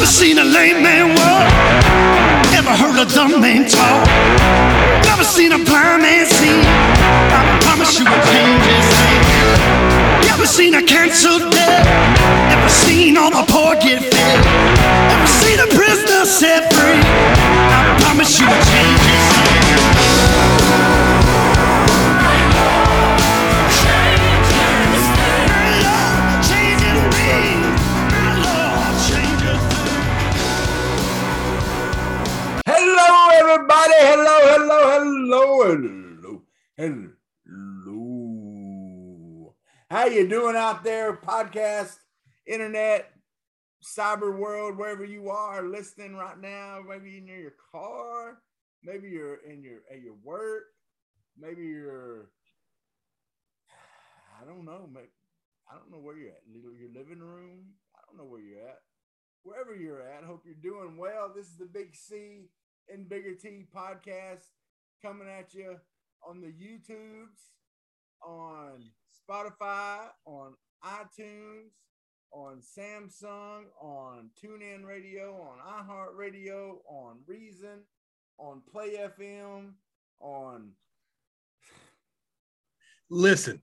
Never seen a lame man walk. Never heard a dumb man talk. Never seen a blind man see. I promise you will change his name. Never seen a cancer dead. Never seen all the poor get fed. Never seen a prisoner set free. I promise you will change hello, hello. How you doing out there, podcast, internet, cyber world, wherever you are listening right now? Maybe you're in your car, maybe you're in your at your work, maybe you're I don't know, maybe, I don't know where you're at. Your living room. I don't know where you're at. Wherever you're at, hope you're doing well. This is the Big C and Bigger T podcast coming at you on the YouTubes, on Spotify, on iTunes, on Samsung, on TuneIn Radio, on iHeartRadio, on Reason, on Play FM, on Listen,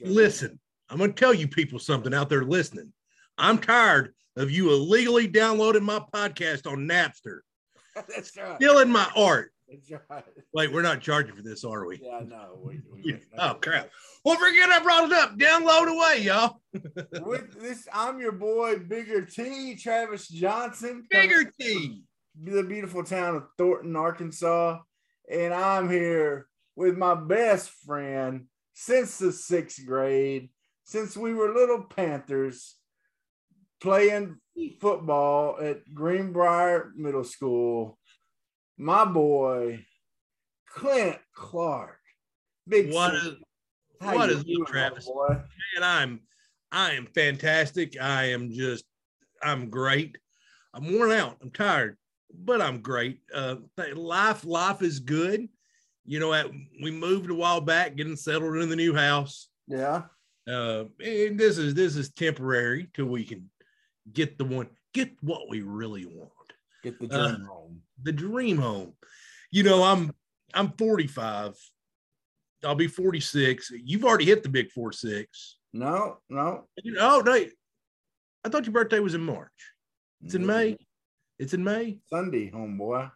listen. I'm going to tell you people something out there listening. I'm tired of you illegally downloading my podcast on Napster, That's right. stealing my art. Wait, we're not charging for this, are we? Yeah, know. We, we, Oh crap! Well, forget I brought it up. Download away, y'all. With this, I'm your boy, Bigger T, Travis Johnson. Bigger T. the beautiful town of Thornton, Arkansas. And I'm here with my best friend since the sixth grade, since we were little Panthers playing football at Greenbrier Middle School. My boy, Clint Clark. Big What is you is up, Travis? boy? man? I'm I am fantastic. I am just I'm great. I'm worn out. I'm tired, but I'm great. Uh, life life is good. You know, at, we moved a while back, getting settled in the new house. Yeah. Uh, and this is this is temporary till we can get the one get what we really want. Get the Uh, dream home. The dream home. You know, I'm I'm 45. I'll be 46. You've already hit the big four six. No, no. You know, oh no, I thought your birthday was in March. It's in May. It's in May. Sunday, homeboy.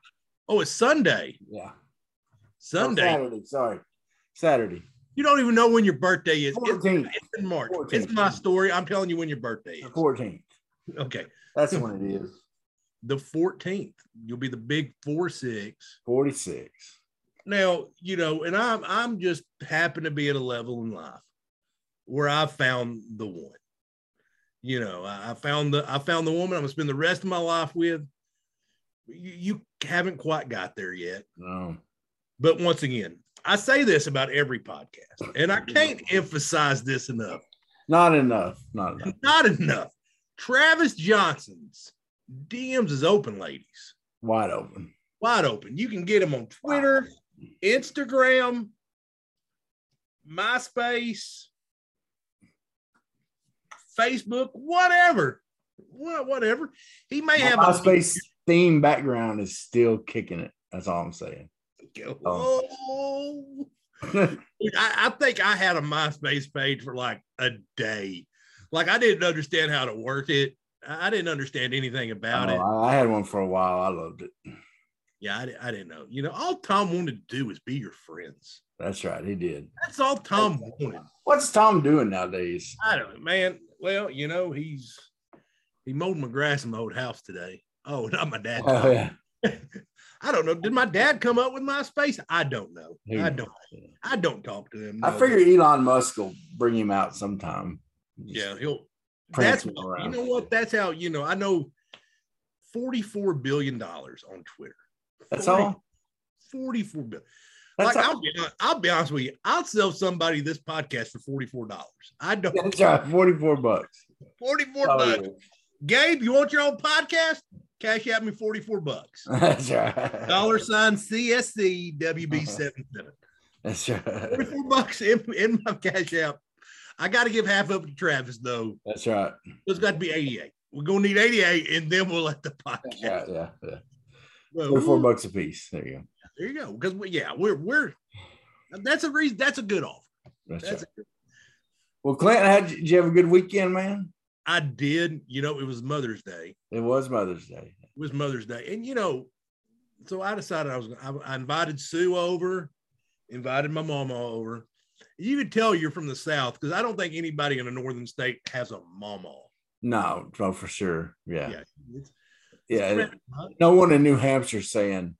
Oh, it's Sunday. Yeah. Oh, Sunday. Oh, Saturday. Sorry. Saturday. You don't even know when your birthday is. It's, 14th. it's in March. 14th. It's my story. I'm telling you when your birthday is. The 14th. Okay. That's when it is. The 14th. You'll be the big four six. 46. Now, you know, and I'm I'm just happen to be at a level in life where I found the one. You know, I I found the I found the woman I'm gonna spend the rest of my life with. You, you haven't quite got there yet. No. But once again, I say this about every podcast, and I can't emphasize this enough. Not enough. Not enough. Not enough. Travis Johnson's DMs is open, ladies. Wide open. Wide open. You can get him on Twitter, Instagram, MySpace, Facebook, whatever. Wha- Whatever. He may have My a MySpace theme background is still kicking it. That's all I'm saying. Oh. I, I think I had a MySpace page for like a day. Like I didn't understand how to work it. I didn't understand anything about Oh, it. I, had one for a while. I loved it. Yeah, I, I didn't know. You know, all Tom wanted to do was be your friends. That's right. He did. That's all Tom wanted. What's Tom doing nowadays? I don't know, man. Well, you know, he's he mowed my grass in my old house today. Oh, not my dad. Oh, yeah. I don't know. Did my dad come up with MySpace? I don't know. He- I don't. I don't talk to him. I figure Elon Musk will bring him out sometime. Yeah, he'll. That's him you know what. That's how you know. I know. Forty-four billion dollars on Twitter. That's 40 all. Forty-four billion. That's like all. I'll be, I'll be honest with you. I'll sell somebody this podcast for forty-four dollars. I don't. That's right. 44 bucks. Forty-four Oh, bucks. Gabe, you want your own podcast? Cash out me forty-four bucks. That's right. Dollar sign CSC WB77. That's right. 44 bucks in, in my cash app. I got to give half up to Travis though. That's right. It's got to be 88. we're gonna need 88, and then we'll let the podcast. Yeah, yeah, yeah. Well, four bucks a piece. There you go. there you go. Because we, yeah, we're we're that's a reason. That's a good offer. That's That's right. a good, Well, Clint, had did you have a good weekend, man? I did. You know, it was Mother's Day. It was Mother's Day. It was Mother's Day, and you know, so I decided I was. I, I invited Sue over, invited my mama over. You could tell you're from the South because I don't think anybody in a northern state has a mama. No, no, for sure. Yeah, Yeah, it's- yeah. No one in New Hampshire saying,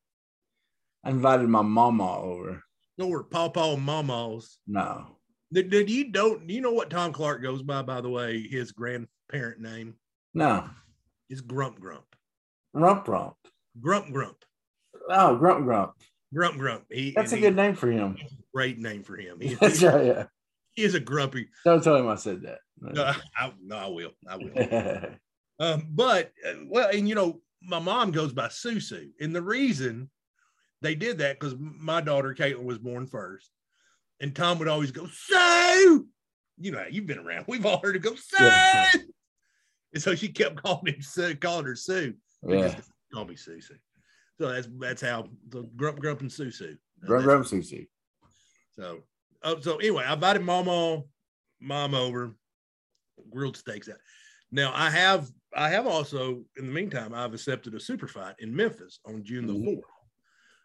"I invited my mama over." no or Pawpaw Mamas. No, Did, did you don't you know what Tom Clark goes by? By the way, his grandparent name no. is Grump Grump. Rump rump. Grump Grump. Oh, grump grump. Grump Grump. He, That's a and good name for him. great name for him. He, That's right. Yeah. he is a grumpy. Don't tell him I said that. No, I, no, I will. I will. Um, but uh, well, and you know, my mom goes by Susu, and the reason they did that because my daughter Caitlin was born first, and Tom would always go Sue. You know, you've been around. We've all heard her go Sue, Yeah. and so she kept calling him Sue, calling her Sue. Yeah. call me Susu. So that's that's how the grump grump and Susu. Grump grump Susie. so, oh, so anyway, I invited mama, mom over, grilled steaks out. Now I have, I have also, in the meantime, I've accepted a super fight in Memphis on June the Mhm. fourth.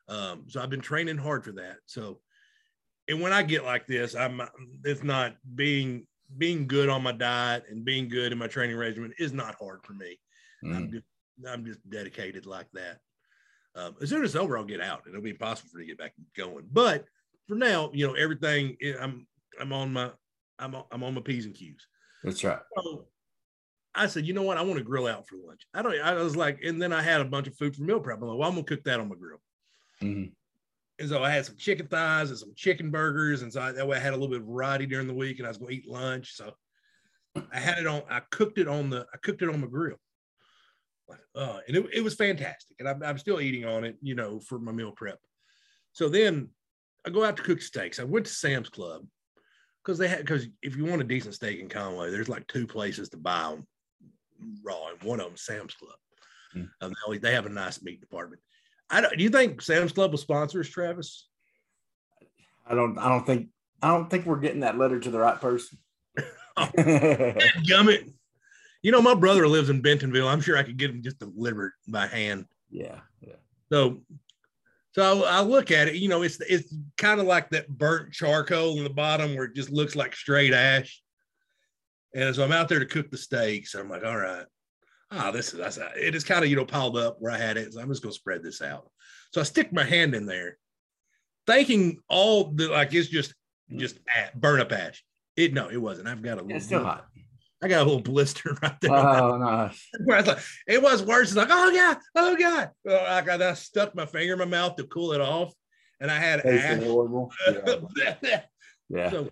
Um, so I've been training hard for that. So, and when I get like this, I'm, it's not being being good on my diet and being good in my training regimen is not hard for me. I'm Mm. just, I'm just dedicated like that. Um, as soon as it's over, I'll get out. It'll be impossible for me to get back going. But for now, you know, everything I'm I'm on my I'm on, I'm on my p's and q's. That's right. So I said, you know what? I want to grill out for lunch. I don't. I was like, and then I had a bunch of food for meal prep. I'm like, well, I'm gonna cook that on my grill. Mhm. And so I had some chicken thighs and some chicken burgers, and so I, that way I had a little bit of variety during the week, and I was going to eat lunch. So I had it on. I cooked it on the. I cooked it on my grill. Like, uh, and it, it was fantastic, and I'm, I'm still eating on it, you know, for my meal prep. So then I go out to cook steaks. I went to Sam's Club because they had because if you want a decent steak in Conway, there's like two places to buy them raw, and one of them Sam's Club. Hmm. Um, they, always, they have a nice meat department. I don't, do you think Sam's Club will sponsor us, Travis? I don't. I don't think. I don't think we're getting that letter to the right person. Oh. Gummit. You know, my brother lives in Bentonville. I'm sure I could get him just delivered by hand. yeah. Yeah. So, so I look at it. You know, it's it's kind of like that burnt charcoal in the bottom where it just looks like straight ash. And so I'm out there to cook the steaks. I'm like, all right, ah, this is it is kind of you know piled up where I had it. So I'm just gonna spread this out. So I stick my hand in there, thinking all the like it's just just burn up ash. It no, it wasn't. I've got a little, It's still hot. I got a little blister right there. Oh no. Where I was like, it was worse. It's like, oh god, oh god. Well, I, got- I stuck my finger in my mouth to cool it off, and I had ash. horrible. Yeah. Yeah. so,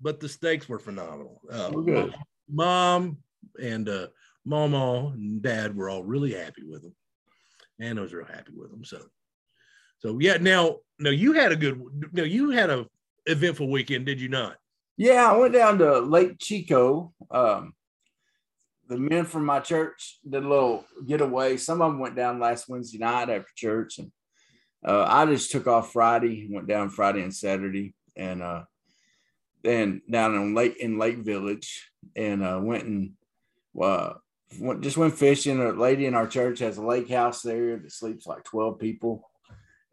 but the steaks were phenomenal. Uh, Well, good. Mom and uh, Mama and Dad were all really happy with them, and I was real happy with them. So, so yeah. Now, no, you had a good. No, you had a eventful weekend, did you not? Yeah, I went down to Lake Chicot. Um, the men from my church did a little getaway. Some of them went down last Wednesday night after church, and uh, I just took off Friday. Went down Friday and Saturday, and uh, then down in Lake in Lake Village, and uh, went and uh, went, just went fishing. A lady in our church has a lake house there that sleeps like twelve people,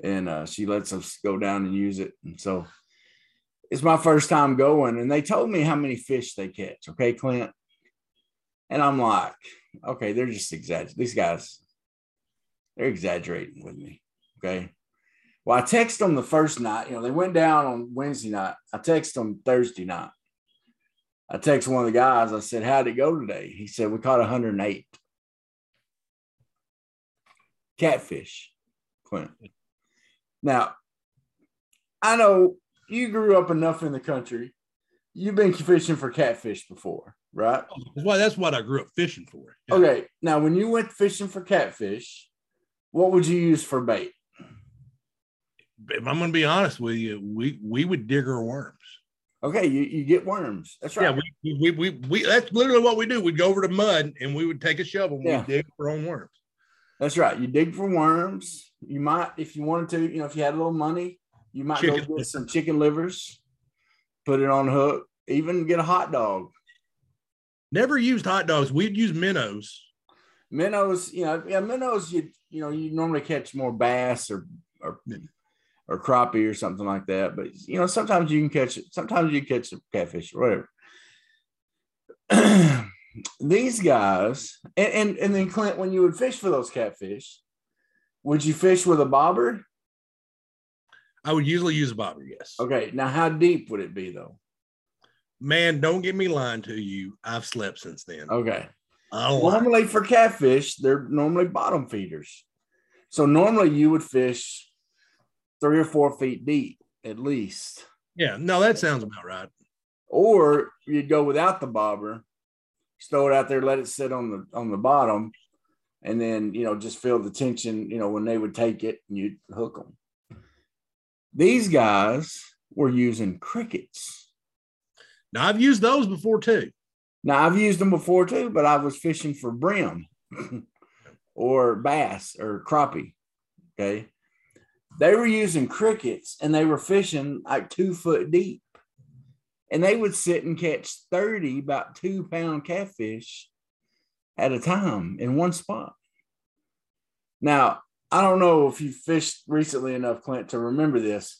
and uh, she lets us go down and use it. And so it's my first time going, and they told me how many fish they catch. Okay, Clint. And I'm like, okay, they're just exaggerating. These guys, they're exaggerating with me. Okay. Well, I text them the first night. You know, they went down on Wednesday night. I text them Thursday night. I text one of the guys. I said, "How'd it go today?" He said, "We caught 108 catfish." Clint. Now, I know you grew up enough in the country. You've been fishing for catfish before, right? Oh, that's why. That's what I grew up fishing for. Yeah. Okay. Now, when you went fishing for catfish, what would you use for bait? If I'm going to be honest with you, we we would dig our worms. Okay, you, you get worms. That's right. Yeah, we, we we we that's literally what we do. We'd go over to mud and we would take a shovel and Yeah. we'd dig for own worms. That's right. You dig for worms. You might, if you wanted to, you know, if you had a little money, you might Chicken. go get some chicken livers, put it on hook, even get a hot dog. Never used hot dogs. We'd use minnows. Minnows, you know, yeah, minnows, you you know, you normally catch more bass or or or crappie or something like that. But you know, sometimes you can catch it. Sometimes you catch a catfish or whatever. These guys, and, and and then Clint, when you would fish for those catfish, would you fish with a bobber? I would usually use a bobber, yes. Okay, now how deep would it be though? Man, don't get me lying to you. I've slept since then. Okay. Normally for catfish, they're normally bottom feeders. So normally you would fish three or four feet deep at least. Yeah, no, that sounds about right. Or you'd go without the bobber, throw it out there, let it sit on the on the bottom, and then you know just feel the tension, you know, when they would take it and you'd hook them. These guys were using crickets. Now I've used those before too. Now I've used them before too, but I was fishing for brim or bass or crappie. Okay. They were using crickets and they were fishing like two foot deep. And they would sit and catch 30, about two pound catfish at a time in one spot. Now, I don't know if you fished recently enough, Clint, to remember this,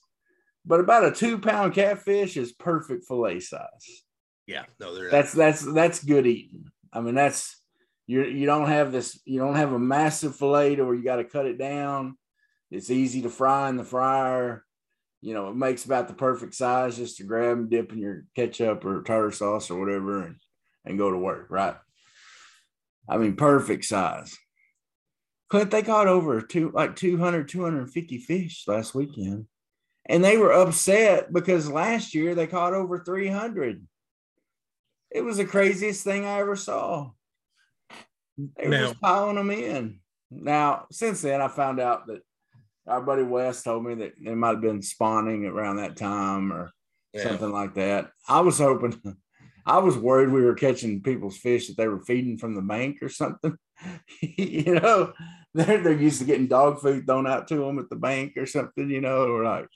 but about a two pound catfish is perfect fillet size Yeah, no, they're that's that's that's good eating. I mean, that's you you don't have this you don't have a massive fillet to where you got to cut it down. It's easy to fry in the fryer. You know, it makes about the perfect size just to grab and dip in your ketchup or tartar sauce or whatever and, and go to work, right? I mean, perfect size. Clint, they caught over two like 200, 250 fish last weekend. And they were upset because last year they caught over 300. It was the craziest thing I ever saw. They were Now- just piling them in. Now, since then, I found out that our buddy Wes told me that they might have been spawning around that time or yeah. something like that. I was hoping, I was worried we were catching people's fish that they were feeding from the bank or something. you know, they're they're used to getting dog food thrown out to them at the bank or something. You know, or like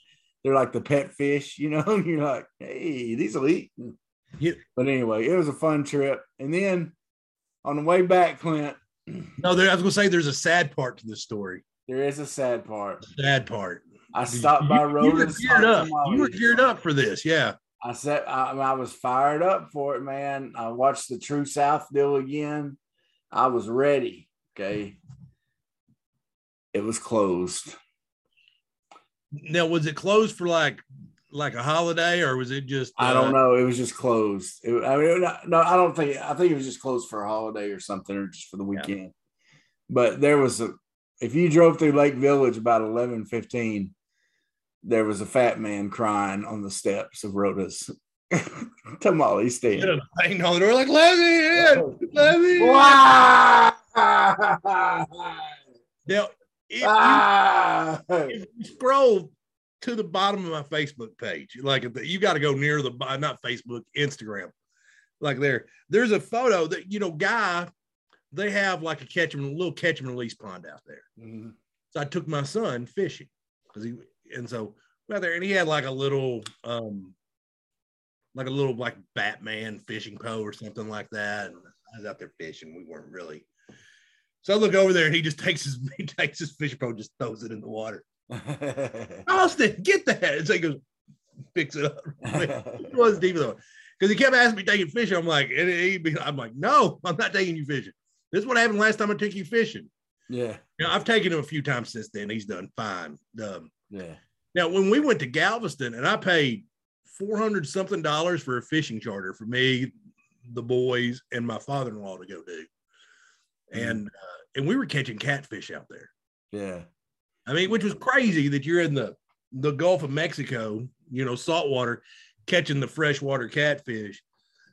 they're like the pet fish. You know, and you're like, hey, these will eat. Yeah. But anyway, it was a fun trip. And then on the way back, Clint, No, there, I was gonna say there's a sad part to this story. there is a sad part. Sad part. I stopped by You- you, were geared up. You were geared up for this, yeah. I said I, I was fired up for it, man. I watched the True South deal again. I was ready. Okay. It was closed. Now, was it closed for like like a holiday, or was it just? I uh, don't know. It was just closed. It, I mean, no, I don't think. I think it was just closed for a holiday or something, or just for the weekend. But there was a. If you drove through Lake Village about eleven fifteen, there was a fat man crying on the steps of Rhoda's tamale You I know, banging on the door like, "Let me in, let me in." Wow! Now, if you, Ah! if you scroll to the bottom of my Facebook page, like the- you got to go near the bo- not Facebook, Instagram, like there. There's a photo that you know, guy. They have like a catch and little catch and release pond out there. Mhm. So I took my son fishing because he and so well there and he had like a little um like a little like Batman fishing pole or something like that. And I was out there fishing. We weren't really. So I look over there and he just takes his he takes his fishing pole, just throws it in the water. Austin, get that. And so he goes, picks it up. it wasn't deep enough. Because he kept asking me taking fishing. I'm like, and he'd be, I'm like, no, I'm not taking you fishing. This is what happened last time I took you fishing. yeah, You know, I've taken him a few times since then. He's done fine. Um, yeah. now, when we went to Galveston and I paid 400 something dollars for a fishing charter for me, the boys, and my father in law to go do. And, uh, and we were catching catfish out there. Yeah. I mean, which was crazy that you're in the, the Gulf of Mexico, you know, saltwater, catching the freshwater catfish.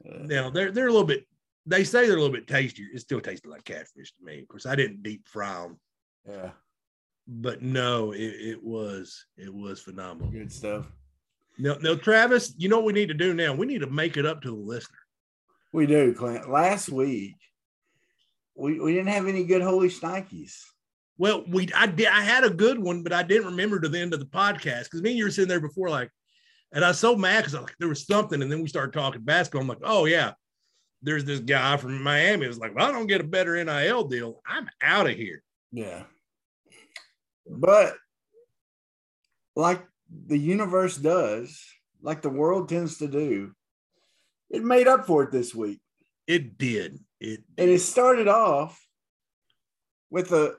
Now they're they're a little bit. They say they're a little bit tastier. It still tasted like catfish to me. Of course, I didn't deep fry them, yeah. But no, it, it was it was phenomenal. Good stuff. No, no, Travis, you know what we need to do now? We need to make it up to the listener. We do, Clint. Last week, we, we didn't have any good holy schnikes. Well, we I did I had a good one, but I didn't remember to the end of the podcast because me and you were sitting there before, like, and I was so mad because like, there was something, and then we started talking basketball. I'm like, oh yeah, there's this guy from Miami. It was like, well, I don't get a better NIL deal. I'm out of here. Yeah. But like the universe does, like the world tends to do, it made up for it this week. It did. It did. And it started off with a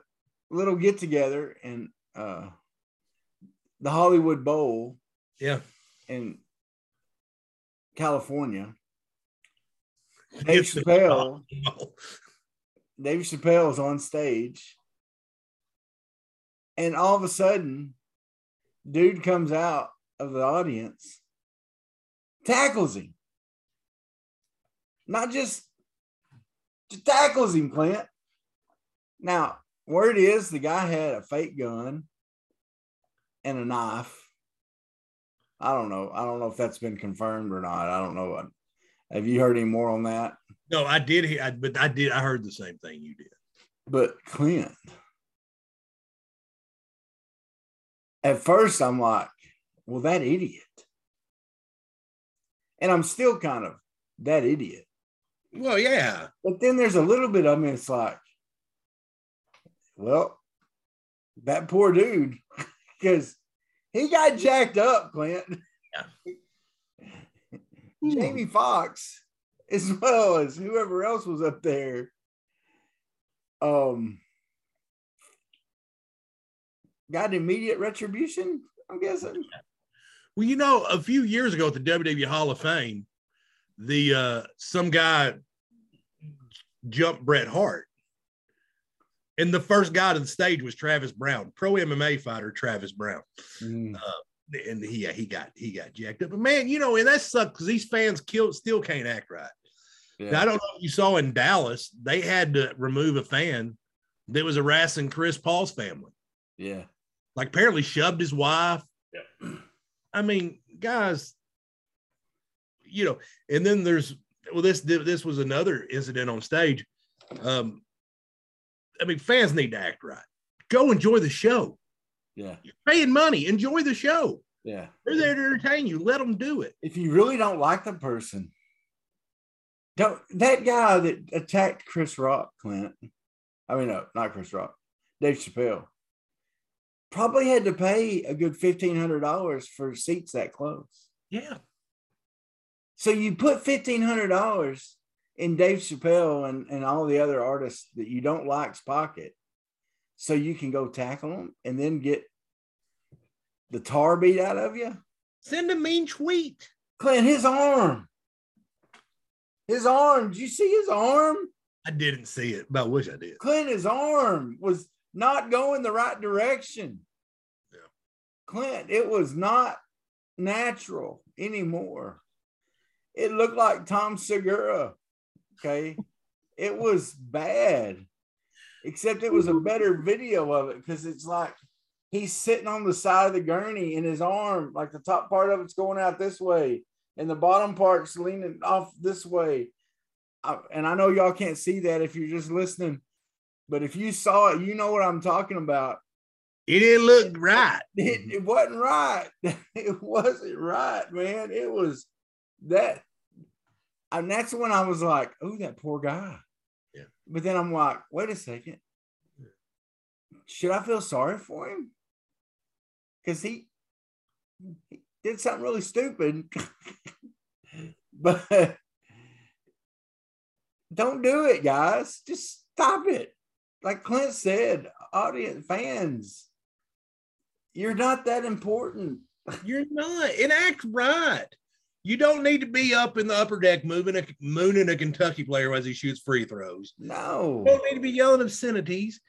little get together in uh, the Hollywood Bowl yeah. in California. Dave Chappelle, Dave Chappelle is on stage, and all of a sudden, dude comes out of the audience, tackles him. Not just, just tackles him, Clint. Now, word is the guy had a fake gun and a knife. I don't know. I don't know if that's been confirmed or not. I don't know. Have you heard any more on that? No, I did hear, but I did. I heard the same thing you did. But Clint, at first I'm like, well, that idiot. And I'm still kind of that idiot. Well, yeah. But then there's a little bit of me, it's like, well, that poor dude, because he got jacked up, Clint. Yeah. Jamie Foxx, as well as whoever else was up there, um, got immediate retribution. I'm guessing. Well, you know, a few years ago at the WWE Hall of Fame, the uh some guy jumped Bret Hart. And the first guy to the stage was Travis Browne, pro MMA fighter Travis Browne. Mm. And he he got he got jacked up. But man, you know, and that sucks because these fans kill still can't act right. Now, I don't know if you saw in Dallas, they had to remove a fan that was harassing Chris Paul's family. yeah. Like apparently shoved his wife. Yeah. I mean, guys, you know, and then there's well, this this was another incident on stage. Um, I mean, fans need to act right. Go enjoy the show. Yeah. You're paying money. Enjoy the show. Yeah. They're there to entertain you. Let them do it. If you really don't like the person, don't that guy that attacked Chris Rock, Clint. I mean, no, not Chris Rock, Dave Chappelle. Probably had to pay a good fifteen hundred dollars for seats that close. Yeah. So you put fifteen hundred dollars in Dave Chappelle and, and all the other artists that you don't like's pocket, so you can go tackle them and then get the tar beat out of you. Send a mean tweet. Clint, his arm, his arm. Did you see his arm? I didn't see it, but I wish I did. Clint, his arm was not going the right direction. Yeah. Clint, it was not natural anymore. It looked like Tom Segura. Okay. it was bad, except it was a better video of it because it's like he's sitting on the side of the gurney and his arm, like the top part of it's going out this way and the bottom part's leaning off this way. I, and I know y'all can't see that if you're just listening, but if you saw it, you know what I'm talking about. It didn't look right. It, it wasn't right. It wasn't right, man. It was that. And that's when I was like, oh, that poor guy. Yeah. But then I'm like, wait a second. Should I feel sorry for him? Because he, he did something really stupid. but don't do it, guys. Just stop it. Like Clint said, audience fans, you're not that important. You're not. And act right. You don't need to be up in the upper deck moving a mooning a Kentucky player as he shoots free throws. No. You don't need to be yelling obscenities.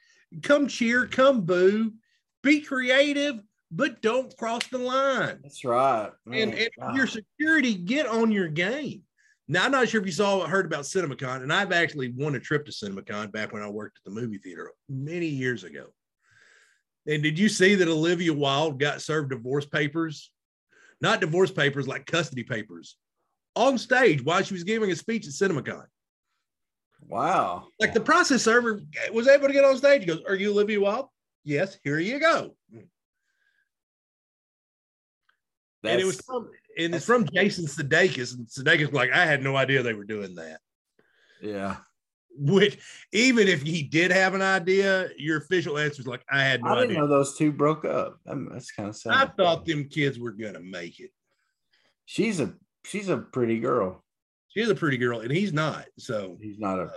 Come cheer, come boo, be creative, but don't cross the line. That's right. And, Man, and your security, get on your game. Now, I'm not sure if you saw heard about CinemaCon, and I've actually won a trip to CinemaCon back when I worked at the movie theater many years ago. And did you see that Olivia Wilde got served divorce papers? not divorce papers, like custody papers, on stage while she was giving a speech at CinemaCon. Wow. Like the process server was able to get on stage. He goes, Are you Olivia Wilde? Yes, here you go. and it was That's- and it's from Jason Sudeikis. And Sudeikis like, I had no idea they were doing that. yeah. Which, even if he did have an idea, your official answer is like, I had no I didn't idea. know those two broke up. That's kind of sad. I thought them kids were gonna make it. she's a she's a pretty girl. She's a pretty girl, and he's not. So He's not a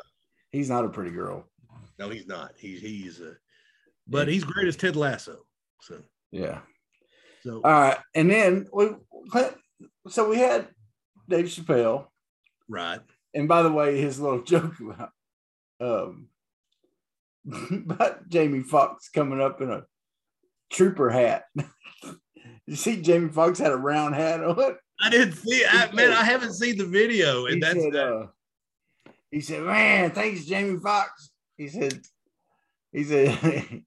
he's not a pretty girl. no, he's not. He's he's a, but he's great as Ted Lasso. So Yeah. so All right, and then we so we had Dave Chappelle, right. and by the way, his little joke about um about Jamie Foxx coming up in a trooper hat. you see, Jamie Foxx had a round hat on. I didn't see. I man, I haven't seen the video, and that's said, uh, he said, "Man, thanks, Jamie Foxx." He said, he said,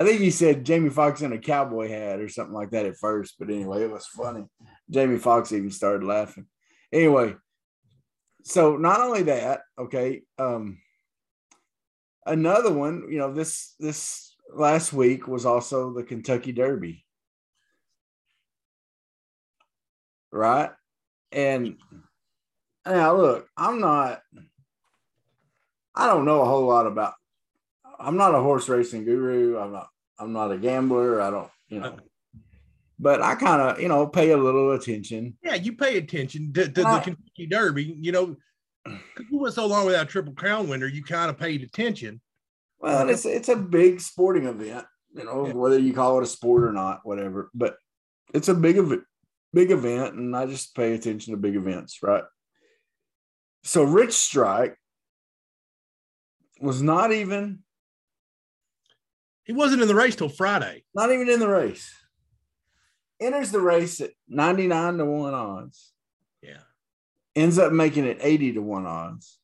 I think he said Jamie Foxx in a cowboy hat or something like that at first, but anyway, it was funny. Jamie Foxx even started laughing. Anyway, so not only that, okay, um, another one, you know, this this last week was also the Kentucky Derby, right? And now look, I'm not, I don't know a whole lot about. I'm not a horse racing guru. I'm not. I'm not a gambler. I don't, you know. But I kind of, you know, pay a little attention. yeah. You pay attention to, to the Uh, Kentucky Derby. You know, 'cause we went so long without Triple Crown winner. You kind of paid attention. Well, it's it's a big sporting event, you know, Yeah. whether you call it a sport or not, whatever. But it's a big event, big event, and I just pay attention to big events, right? So Rich Strike was not even He wasn't in the race till Friday. not even in the race. Enters the race at 99 to 1 odds. Yeah. Ends up making it 80 to 1 odds.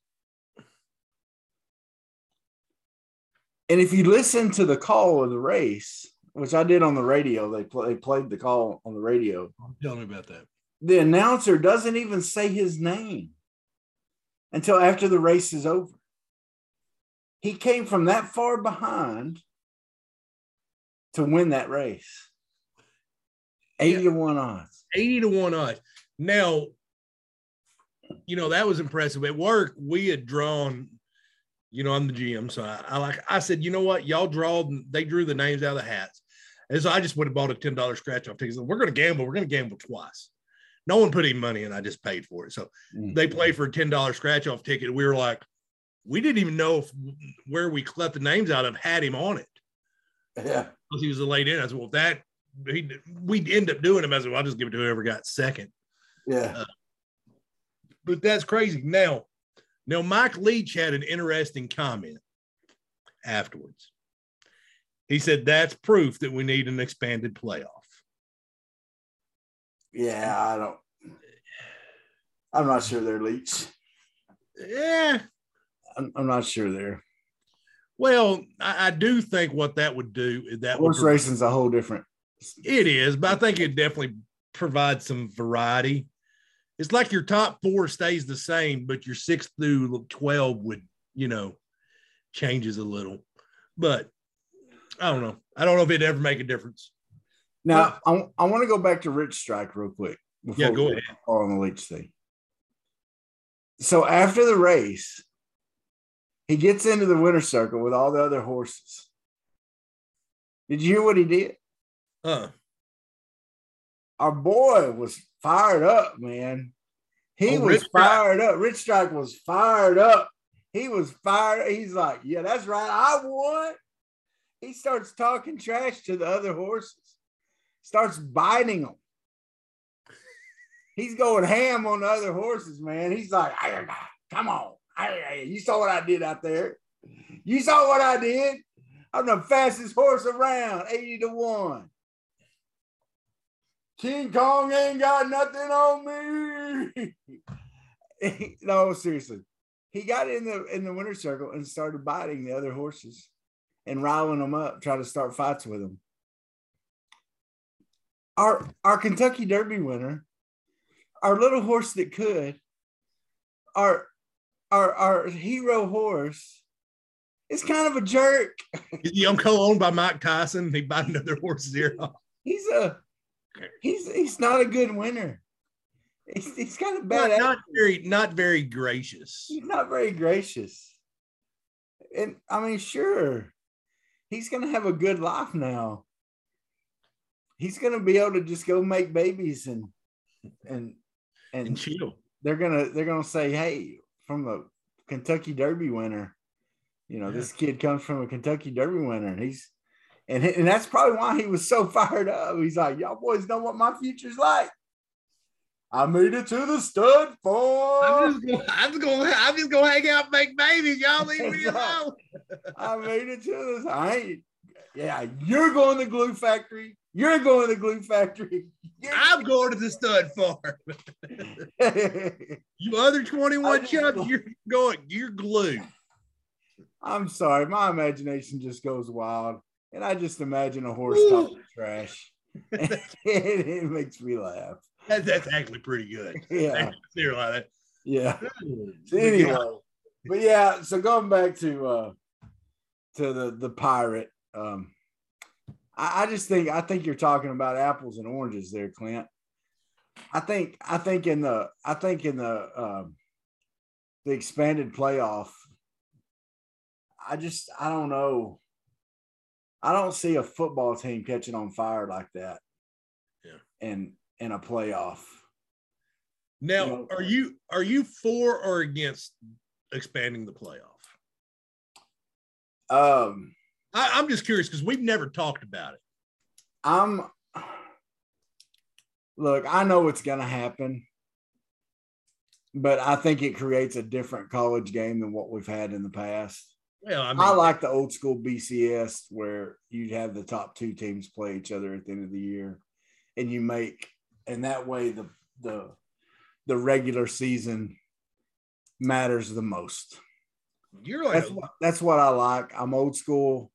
And if you listen to the call of the race, which I did on the radio, they, play, they played the call on the radio. Tell me about that. The announcer doesn't even say his name until after the race is over. He came from that far behind to win that race. 80 to 1 odds. 80 to 1 odds. Now, you know, that was impressive. At work, we had drawn, you know, I'm the GM. So I, I like, I said, you know what? Y'all draw, they drew the names out of the hats. And so I just would have bought a $10 scratch off ticket. We're going to gamble. We're going to gamble twice. No one put any money in. I just paid for it. So Mm. they played for a $10 scratch off ticket. We were like, we didn't even know if where we cut the names out of had him on it Yeah. because he was a late in. I said, well, if that he we'd end up doing him. as well, I'll just give it to whoever got second. Yeah. Uh, but that's crazy. Now, now Mike Leach had an interesting comment afterwards. He said that's proof that we need an expanded playoff. Yeah. I don't. I'm not sure they're Leach. Yeah. I'm, I'm not sure they're. Well, I, I do think what that would do is that would Horse racing's a whole different. It is, but I think it definitely provides some variety. It's like your top four stays the same, but your six through 12 would, you know, changes a little. But I don't know. I don't know if it'd ever make a difference. Now, I, I want to go back to Rich Strike real quick. Yeah, go ahead. On the Leach thing. So after the race, he gets into the winner circle with all the other horses. Did you hear what he did? Uh, Our boy was fired up, man. He Oh, was Rich Strike. fired up. Rich Strike was fired up. He was fired. He's like, yeah, that's right. I won. He starts talking trash to the other horses, starts biting them. He's going ham on the other horses, man. He's like, "Ay, ay, come on. You saw what I did out there. You saw what I did. I'm the fastest horse around, 80 to 1. King Kong ain't got nothing on me. no, seriously. He got in the in the winner circle and started biting the other horses and riling them up, trying to start fights with them. our our Kentucky Derby winner, our little horse that could, our our our hero horse, is kind of a jerk. Is Young co-owned by Mike Tyson? He bought another horse's ear off. He's a he's he's not a good winner. He's, he's kind of bad. Not, not very, not very gracious. he's not very gracious. And I mean, sure, he's gonna have a good life now. He's gonna be able to just go make babies and and And and chill. they're gonna they're gonna say, hey, from a Kentucky Derby winner, you know, Yeah. this kid comes from a Kentucky Derby winner, and he's and and that's probably why he was so fired up. He's like, y'all boys know what my future's like. I made it to the stud I'm farm. just, gonna, I'm just gonna, I'm just gonna hang out and make babies. Y'all leave me alone. I made it to this. I ain't. Yeah, you're going to the glue factory. You're going to the glue factory. You're- I'm going to the stud farm. You other 21 I just- chubs, you're going, you're glued. I'm sorry, my imagination just goes wild, and I just imagine a horse Ooh. talking trash. and it makes me laugh. That, that's actually pretty good. Yeah, Consider like that. yeah. So Yeah. anyway, but yeah, so going back to uh to the the pirate, um I, I just think I think you're talking about apples and oranges there, Clint. I think I think in the I think in the um the expanded playoff, I just I don't know. I don't see a football team catching on fire like that. Yeah. In in a playoff. Now, you know- are you are you for or against expanding the playoff? Um I, I'm just curious because we've never talked about it. I'm look, I know it's gonna happen, but I think it creates a different college game than what we've had in the past. Well, I I, like the old school BCS where you'd have the top two teams play each other at the end of the year, and you make and that way the the the regular season matters the most. you're like That's a- what that's what I like. I'm old school.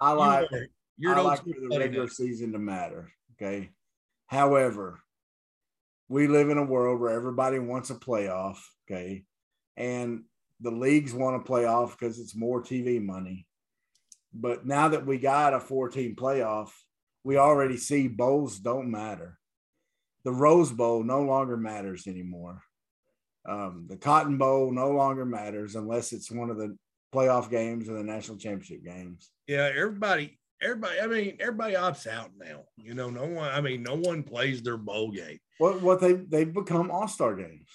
I like you're I like for the regular season to matter. Okay. However, we live in a world where everybody wants a playoff. Okay. And the leagues want a playoff because it's more TV money. But now that we got a four team playoff, we already see bowls don't matter. The Rose Bowl no longer matters anymore. Um, the Cotton Bowl no longer matters unless it's one of the playoff games or the national championship games. Yeah, everybody, everybody. I mean, everybody opts out now. You know, no one. I mean, no one plays their bowl game. What what they they've become all star games.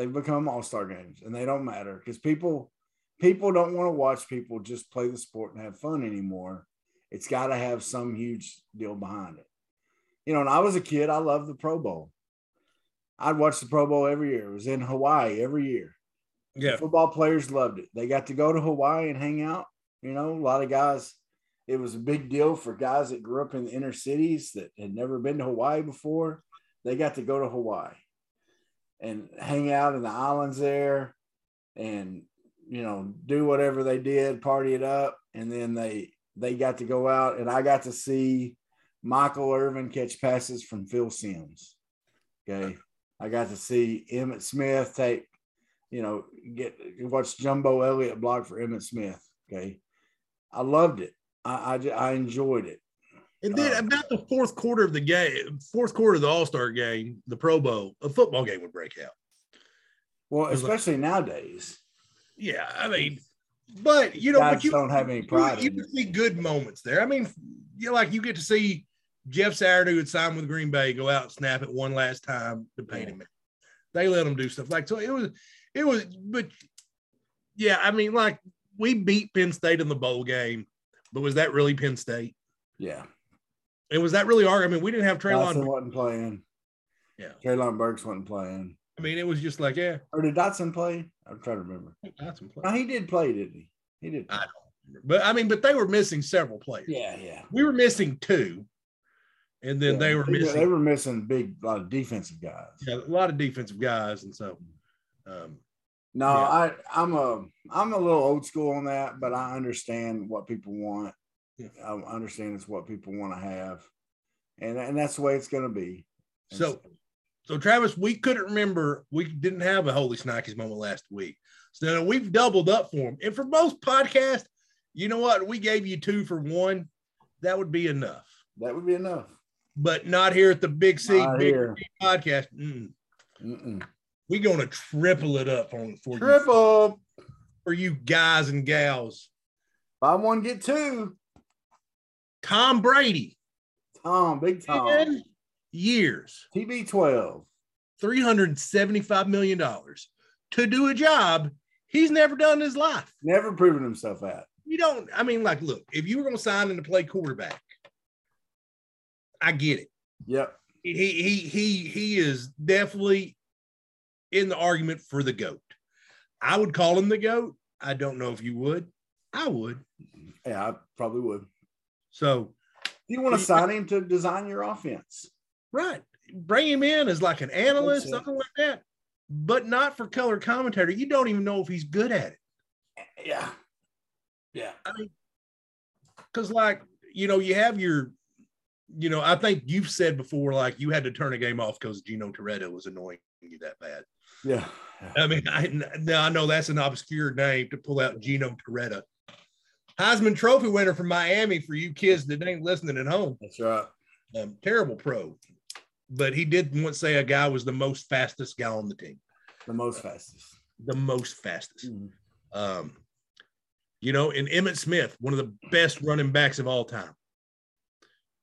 They've become all star games, and they don't matter because people people don't want to watch people just play the sport and have fun anymore. It's got to have some huge deal behind it. You know, when I was a kid, I loved the Pro Bowl. I'd watch the Pro Bowl every year. It was in Hawaii every year. Yeah, Football players loved it. They got to go to Hawaii and hang out. You know, a lot of guys, it was a big deal for guys that grew up in the inner cities that had never been to Hawaii before. They got to go to Hawaii and hang out in the islands there and, you know, do whatever they did, party it up. And then they, they got to go out and I got to see Michael Irvin catch passes from Phil Simms. Okay. I got to see Emmitt Smith take you know, get watch Jumbo Elliott block for Emmitt Smith. Okay, I loved it. I I, I enjoyed it. And then Uh, about the fourth quarter of the game, fourth quarter of the All Star game, the Pro Bowl, a football game would break out. Well, was like- especially nowadays, Yeah, I mean, but you know, but you don't have any you, pride. you can see good moments there. I mean, you like you get to see Jeff Saturday who had signed with Green Bay go out and snap it one last time to Peyton. They let him do stuff like so. It was, it was, but yeah, I mean, like we beat Penn State in the bowl game, but was that really Penn State? Yeah, And was that really our? I mean, we didn't have Dotson Treylon. wasn't playing. Yeah. Treylon Burks wasn't playing. I mean, it was just like, yeah, Or did Dotson play? I'm trying to remember. that's some play. No, he did play, didn't he? He did. I don't. But I mean, but they were missing several players. Yeah, yeah. We were missing two, and then Yeah, they were missing. They were missing big a lot of defensive guys. yeah, a lot of defensive guys, and so um, No, Yeah. I I'm a I'm a little old school on that, but I understand what people want. Yeah. I understand it's what people want to have, and and that's the way it's going to be. And So, so Travis, we couldn't remember. We didn't have a holy Schnikes moment last week, so now we've doubled up for him. And for most podcasts, you know what? We gave you two for one. That would be enough, that would be enough. but not here at the Big C Big. C podcast. Mm. Mm-mm. We're gonna triple it up on for you, Triple. for you guys and gals. Buy one get two. Tom Brady, Tom, big Tom. 10 years, TB twelve. $375 million to do a job he's never done in his life. Never proven himself out. You don't, I mean, like, look, if you were going to sign him to play quarterback, I get it. Yep. He, he, he, he is definitely in the argument for the GOAT. I would call him the GOAT. I don't know if you would. I would. Yeah, I probably would. So, you want to sign him to design your offense? right. Bring him in as like an analyst, something like that, but not for color commentator. You don't even know if he's good at it. Yeah. Yeah. I mean, because like you know, you have your, you know, I think you've said before, like you had to turn a game off because Gino Torretta was annoying you that bad. Yeah. I mean, I now I know that's an obscure name to pull out Gino Torretta. Heisman Trophy winner from Miami for you kids that ain't listening at home. That's right. Um, terrible pro, but he did once say a guy was the most fastest guy on the team, The most fastest. the most fastest. Mhm. Um, you know, and Emmitt Smith, one of the best running backs of all time.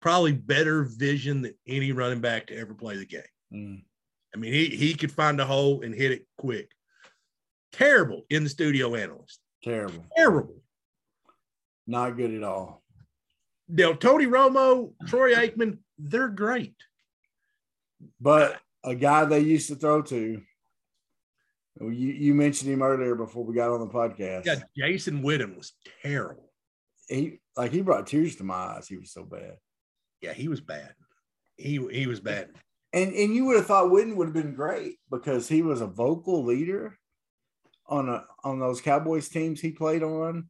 Probably better vision than any running back to ever play the game. Mm. I mean, he he could find a hole and hit it quick. Terrible in the studio analyst. Terrible. Terrible. Not good at all. Now, Tony Romo, Troy Aikman, they're great. But a guy they used to throw to, you, you mentioned him earlier before we got on the podcast. Yeah, Jason Witten was terrible. He like he brought tears to my eyes. He was so bad. Yeah, he was bad. He he was bad. And and you would have thought Witten would have been great because he was a vocal leader on a on those Cowboys teams he played on.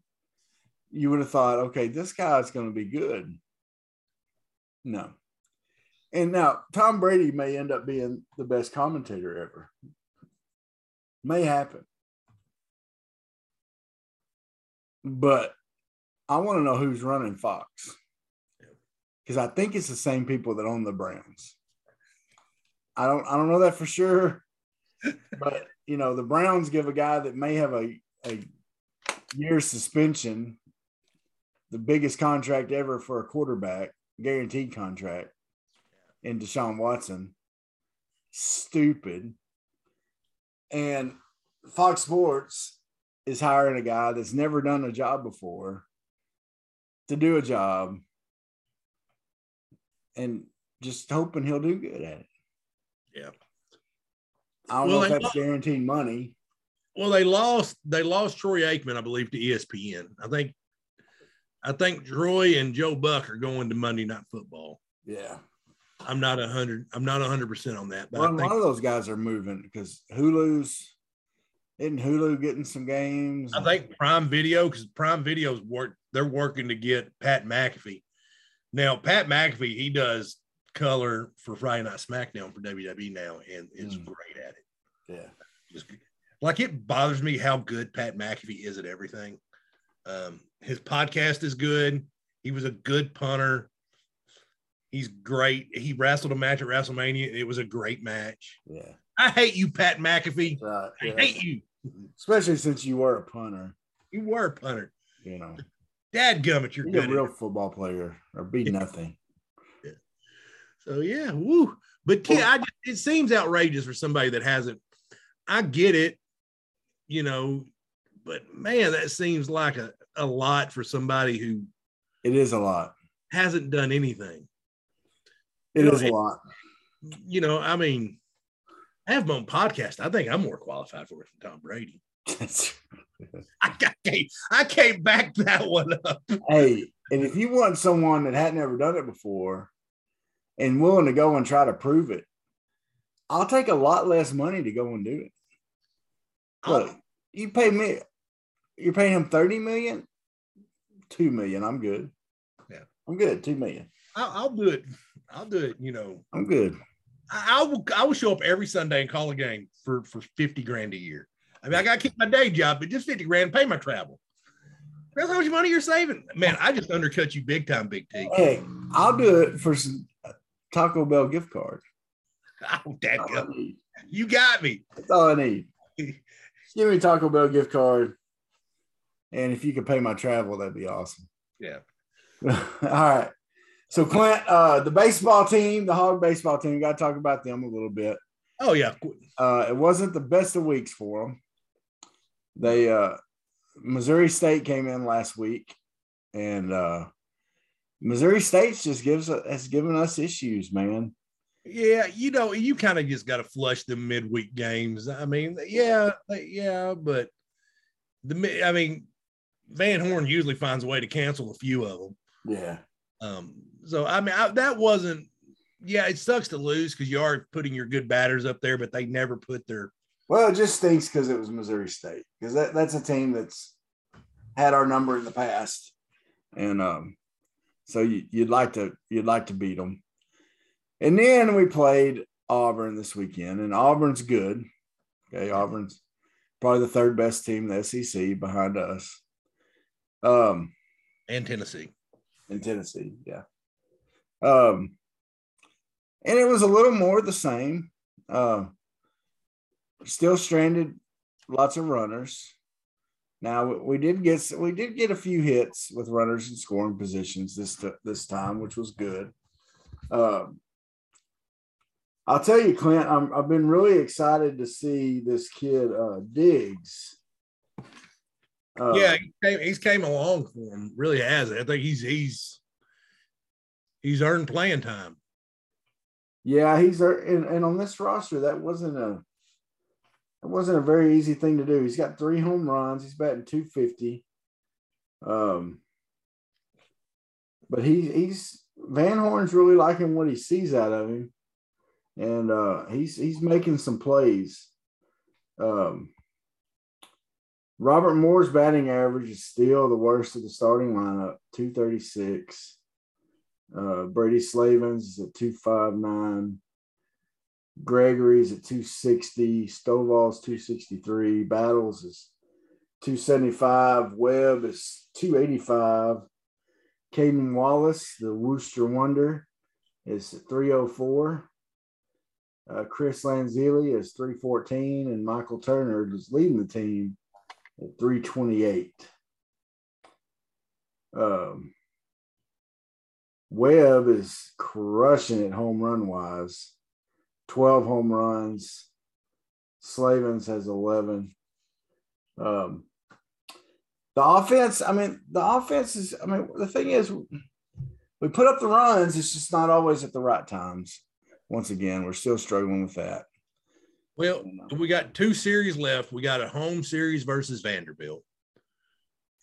You would have thought, okay, this guy's going to be good. No. And now Tom Brady may end up being the best commentator ever. May happen. But I want to know who's running Fox. Because I think it's the same people that own the Browns. I don't I don't know that for sure. But you know, the Browns give a guy that may have a, a year suspension, the biggest contract ever for a quarterback, guaranteed contract, in Deshaun Watson. Stupid. And Fox Sports is hiring a guy that's never done a job before to do a job and just hoping he'll do good at it. Yeah. I don't Well, know if that's guaranteed money. Well, they lost. They lost Troy Aikman, I believe, to ESPN. I think. I think Troy and Joe Buck are going to Monday Night Football. Yeah. I'm not a hundred. I'm not a hundred percent on that, but Well, I a think lot of those guys are moving because Hulu's isn't Hulu getting some games? I think Prime Video because Prime Video's work. They're working to get Pat McAfee. Now, Pat McAfee, he does color for Friday Night SmackDown for WWE now, and is Mm. great at it. yeah. Just, like it bothers me how good Pat McAfee is at everything. Um, his podcast is good. He was a good punter. He's great. He wrestled a match at WrestleMania. It was a great match. Yeah. I hate you, Pat McAfee. Right. I hate you. Especially since you were a punter, You were a punter. you know. Dad gummit, you're You're good. a real it. football player or be nothing. Yeah. So yeah, woo. But T- I just, it seems outrageous for somebody that hasn't. I get it, you know, but man, that seems like a, a lot for somebody who It is a lot. hasn't done anything. It You know, is a lot. You know, I mean, I have my own podcast. I think I'm more qualified for it than Tom Brady. I, I can't, I can't back that one up. hey, and if you want someone that hadn't ever done it before and willing to go and try to prove it, I'll take a lot less money to go and do it. Look, you pay me, you're paying him 30 million, 2 million. I'm good. Yeah. I'm good. 2 million. I'll, I'll do it. I'll do it. You know, I'm good. I, I will. I will show up every Sunday and call a game for for fifty grand a year. I mean, I got to keep my day job, but just fifty grand, pay my travel. That's how much money you're saving, man. I just undercut you big time, Big T. Hey, I'll do it for some Taco Bell gift card. Oh, dad, That's all I need. you got me. That's all I need. Give me a Taco Bell gift card. And if you could pay my travel, that'd be awesome. Yeah. All right. So Clint, uh, the baseball team, the Hog baseball team, got to talk about them a little bit. Oh yeah. Uh, it wasn't the best of weeks for them. They uh, Missouri State came in last week, and uh, Missouri State just gives has given us issues, man. Yeah, you know, you kind of just got to flush the midweek games. I mean, yeah, yeah, but the I mean, Van Horn usually finds a way to cancel a few of them. Yeah, Um, so I mean, I, that wasn't. Yeah, it sucks to lose because you are putting your good batters up there, but they never put their. well, it just stinks because it was Missouri State because that, that's a team that's had our number in the past, and um, so you, you'd like to you'd like to beat them. And then we played Auburn this weekend, and Auburn's good. Okay, Auburn's probably the third best team in the SEC behind us. Um, And Tennessee. in Tennessee, yeah. Um, and it was a little more the same. Uh, still stranded, lots of runners. Now we- did get we did get a few hits with runners in scoring positions this this time, which was good. Um, I'll tell you, Clint, I'm, I've been really excited to see this kid uh, Diggs. Uh, yeah, he came, he's came along for him. Really has. I think he's he's he's earned playing time. Yeah, he's and, and on this roster, that wasn't a that wasn't a very easy thing to do. He's got three home runs. He's batting two fifty. Um, but he he's Van Horn's really liking what he sees out of him, and uh, he's he's making some plays. Um, Robert Moore's batting average is still the worst of the starting lineup, two thirty six. Uh, Brady Slavens is at 259. Gregory's at 260. Stovall's 263. Battles is 275. Webb is 285. Cayden Wallace, the Wooster Wonder, is at 304. Uh, Chris Lanzilli is 314. And Michael Turner is leading the team at 328. Um, Webb is crushing it home run wise. 12 home runs. Slavens has 11. Um, the offense, I mean, the offense is, I mean, the thing is, we put up the runs, it's just not always at the right times. Once again, we're still struggling with that. Well, we got two series left. We got a home series versus Vanderbilt.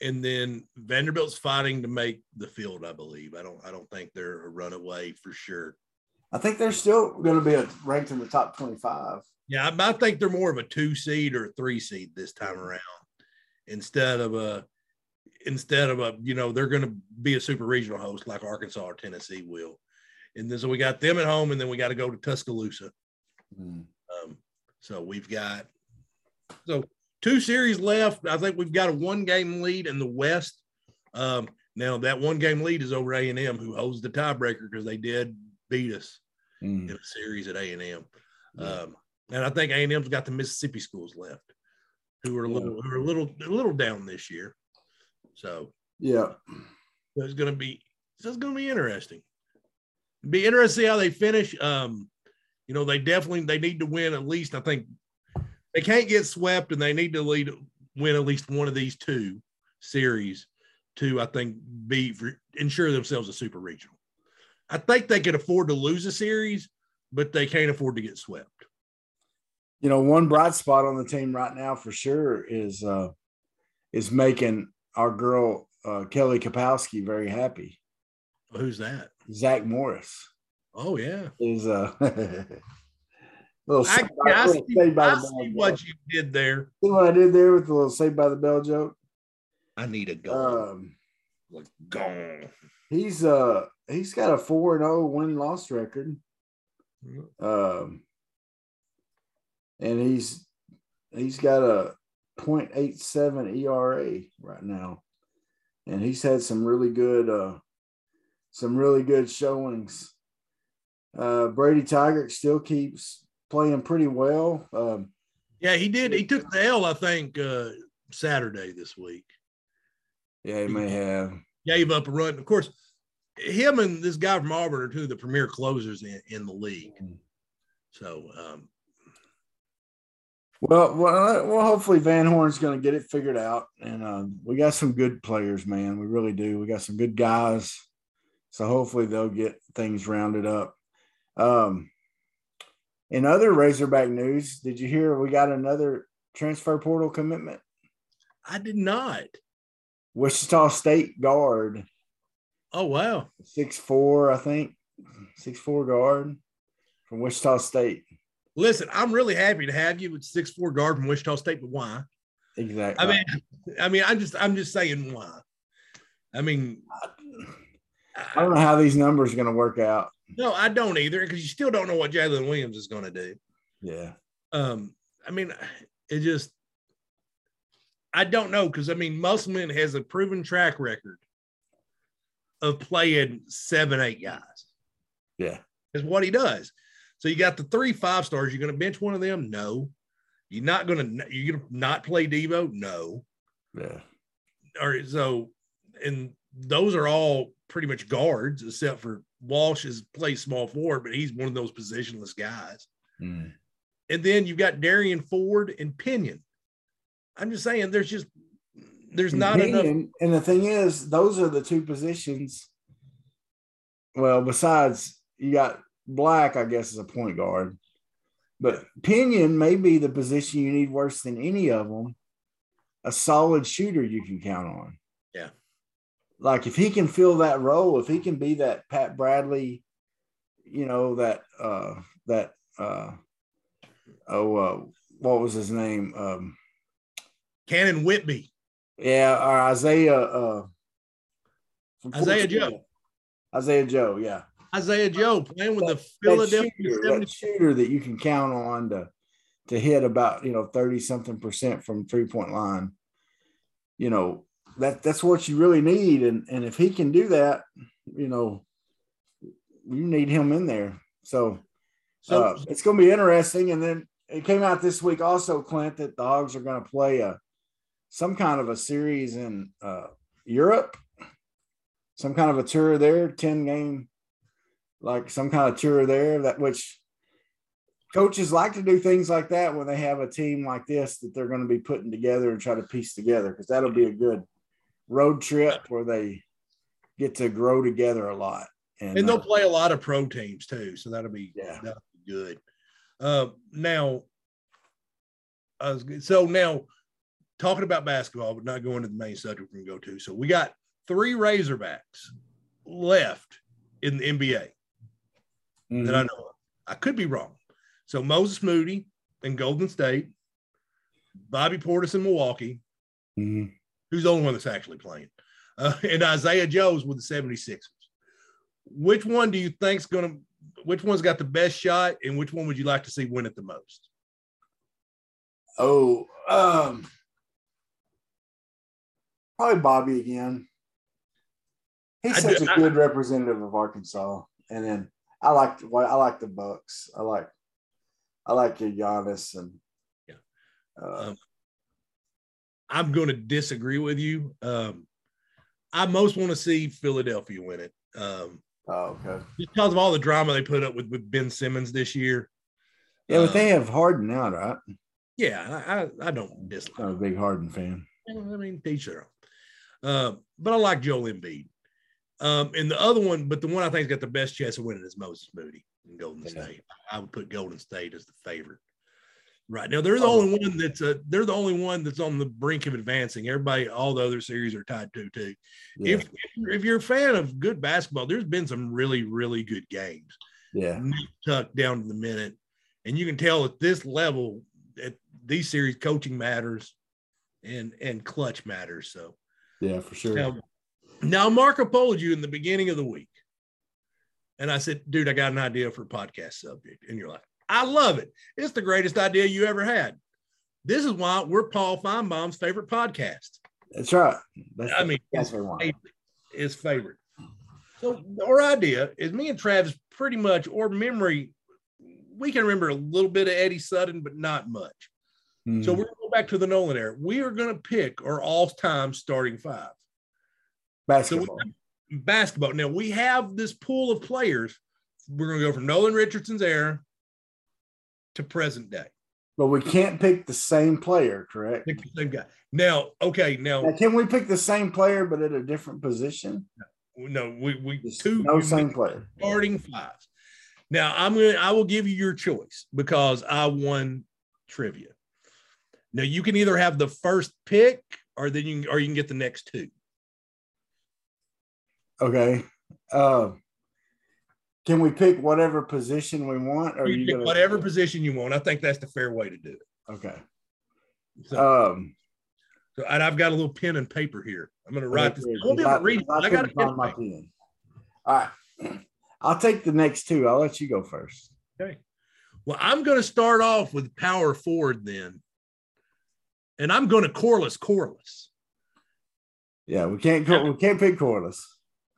And then Vanderbilt's fighting to make the field, I believe. I don't I don't think they're a runaway for sure. I think they're still going to be a, ranked in the top 25. Yeah, I, I think they're more of a two seed or a three seed this time around instead of a instead of a you know they're going to be a super regional host like Arkansas or Tennessee will. And then so we got them at home, and then we got to go to Tuscaloosa. Um, so we've got so two series left. I think we've got a one game lead in the West. Um, now that one game lead is over A and M, who holds the tiebreaker because they did beat us Mm. in a series at A and M. Um, and I think A and M's got the Mississippi schools left, who are a little who are a little a little down this year. So Yeah. it's going to be so it's going to be interesting. Be interesting to see how they finish. Um, you know, they definitely they need to win at least. I think they can't get swept, and they need to lead win at least one of these two series to I think be for, ensure themselves a super regional. I think they could afford to lose a series, but they can't afford to get swept. you know one bright spot on the team right now for sure is uh is making our girl uh kelly kapowski very happy Who's that? zach morris Oh yeah, is uh little I, I little see, saved by I see what joke. you did there. See what i did there with the little saved by the bell joke I need a gun. um like gone. He's uh he's got a four and zero win loss record. Um, and he's he's got a 0.87 ERA right now, and he's had some really good uh some really good showings. Uh, Brady Tygart still keeps playing pretty well. Um, Yeah, he did. He took the L, I think, uh, Saturday this week. yeah, he may have. Gave up a run. Of course, him and this guy from Auburn are two of the premier closers in, in the league. So, um, Well, well, well. Hopefully, Van Horn's going to get it figured out, and uh, we got some good players, man. We really do. We got some good guys, so hopefully they'll get things rounded up. Um, in other Razorback news, did you hear we got another transfer portal commitment? I did not. Wichita State guard, Oh, wow. six four, I think, six four guard from Wichita State. Listen, I'm really happy to have you with six four guard from Wichita State, but why? Exactly. I mean, I mean, I'm just, I'm just saying why. I mean, I don't know how these numbers are going to work out. No, I don't either because you still don't know what Jaylin Williams is going to do. Yeah. Um, I mean, it just, I don't know because I mean, Musselman has a proven track record of playing seven, eight guys. Yeah. Is what he does. So you got the three five stars. You're going to bench one of them? No. You're not going to. You're going to not play Devo? No. Yeah. All right. so, and those are all pretty much guards, except for Walsh is plays small forward, but he's one of those positionless guys. Mm. And then you've got Darian Ford and Pinion. I'm just saying, there's just there's not enough. And the thing is, those are the two positions. Well, besides you got Black, I guess, is a point guard, but Pinion may be the position you need worse than any of them. A solid shooter you can count on. Like if he can fill that role, if he can be that Pat Bradley, you know that uh that uh oh uh what was his name um Cannon Whitby. yeah, or Isaiah. Uh, Isaiah Joe. Isaiah Joe, yeah. Isaiah Joe playing with the That Philadelphia shooter, 70 that shooter that you can count on to to hit about you know thirty something percent from three point line. You know that that's what you really need, and and if he can do that, you know, you need him in there. So, So uh, it's going to be interesting. And then it came out this week also, Clint, that the Hogs are going to play a some kind of a series in uh, Europe, some kind of a tour there, ten game, like some kind of tour there. That which coaches like to do things like that when they have a team like this that they're going to be putting together and try to piece together because that'll be a good road trip where they get to grow together a lot. And, and they'll uh, play a lot of pro teams too, so that'll be Yeah. that'll be good. Uh, now, I was so now talking about basketball, but not going to the main subject we're gonna go to. So we got three Razorbacks left in the NBA mhm. that I know of. I could be wrong. So Moses Moody in Golden State, Bobby Portis in Milwaukee, Mhm. Who's the only one that's actually playing, uh, and Isaiah Joe's with the 76ers. Which one do you think's going to, which one's got the best shot, and which one would you like to see win it the most? Oh, um, probably Bobby again. He's such do- a good representative of Arkansas, and then I like well, I like the Bucks. I like I like your Giannis and Yeah. uh, Um, I'm going to disagree with you. Um, I most want to see Philadelphia win it. Um, oh, okay. just because of all the drama they put up with, with Ben Simmons this year. Yeah, but they have Harden now, right? Yeah, I, I, I don't dislike. I'm a big Harden fan. I mean, teach their own. Uh, but I like Joel Embiid. Um, and the other one, but the one I think's got the best chance of winning is Moses Moody in Golden Yeah. State. I would put Golden State as the favorite. Right now, they're the Oh. only one that's uh, they're the only one that's on the brink of advancing. Everybody, all the other series are tied to too. Yeah, If if you're a fan of good basketball, there's been some really really good games yeah, tucked down to the minute, and you can tell at this level at these series coaching matters, and and clutch matters. So yeah, for sure. now, Now, Marco polled you in the beginning of the week. And I said, dude, I got an idea for a podcast subject. And you're like, I love it. It's the greatest idea you ever had. This is why we're Paul Finebaum's favorite podcast. That's right. That's I mean, that's his what I want. favorite, his favorite. So our idea is me and Travis pretty much, or memory, we can remember a little bit of Eddie Sutton, but not much. Hmm. So we're going to go back to the Nolan era. We are going to pick our all-time starting five. So basketball. basketball. Now we have this pool of players. We're going to go from Nolan Richardson's era to present day. but we can't pick the same player, correct? Pick the same guy. Now, okay, now Now, can we pick the same player but at a different position? no, we we Just two no same player. starting five. Now I'm gonna I will give you your choice because I won trivia. Now you can either have the first pick or then you or you can get the next two. Okay. Uh, can we pick whatever position we want? Or You you pick gonna, whatever position you want. I think that's the fair way to do it. Okay. So, Um, so and I've got a little pen and paper here. I'm gonna write this. okay, I won't be able to read it. I but I got couldn't find my pen. All right. I'll take the next two. I'll let you go first. Okay. Well, I'm going to start off with power forward then. And I'm going to Corliss Corliss. Yeah, we can't we can't pick Corliss.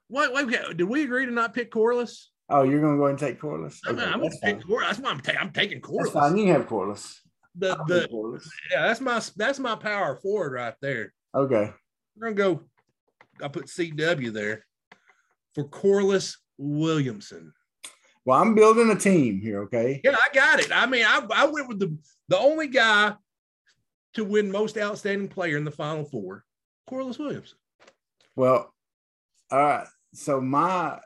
Wait, wait, wait, did we agree to not pick Corliss? Oh, you're gonna go and take Corliss? I'm, Okay, I'm going that's, to fine. Corliss. That's why I'm, ta- I'm taking that's Corliss. fine. You can have Corliss. The, I'll the, Corliss. yeah, that's my that's my power forward right there. Okay. We're gonna go. I put CW there for Corliss Williamson. Well, I'm building a team here. Okay. Yeah, I got it. I mean, I, I went with the the only guy to win most outstanding player in the final four, Corliss Williamson. Well, all right. So my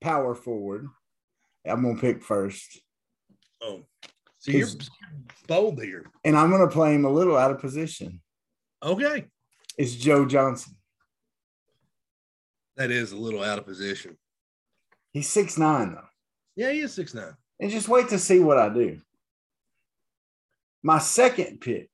power forward, I'm gonna pick first, Oh, so you're bold here. and I'm gonna play him a little out of position. Okay, It's Joe Johnson. that is a little out of position. He's six nine though, Yeah, he is six nine. and just wait to see what I do. My second pick,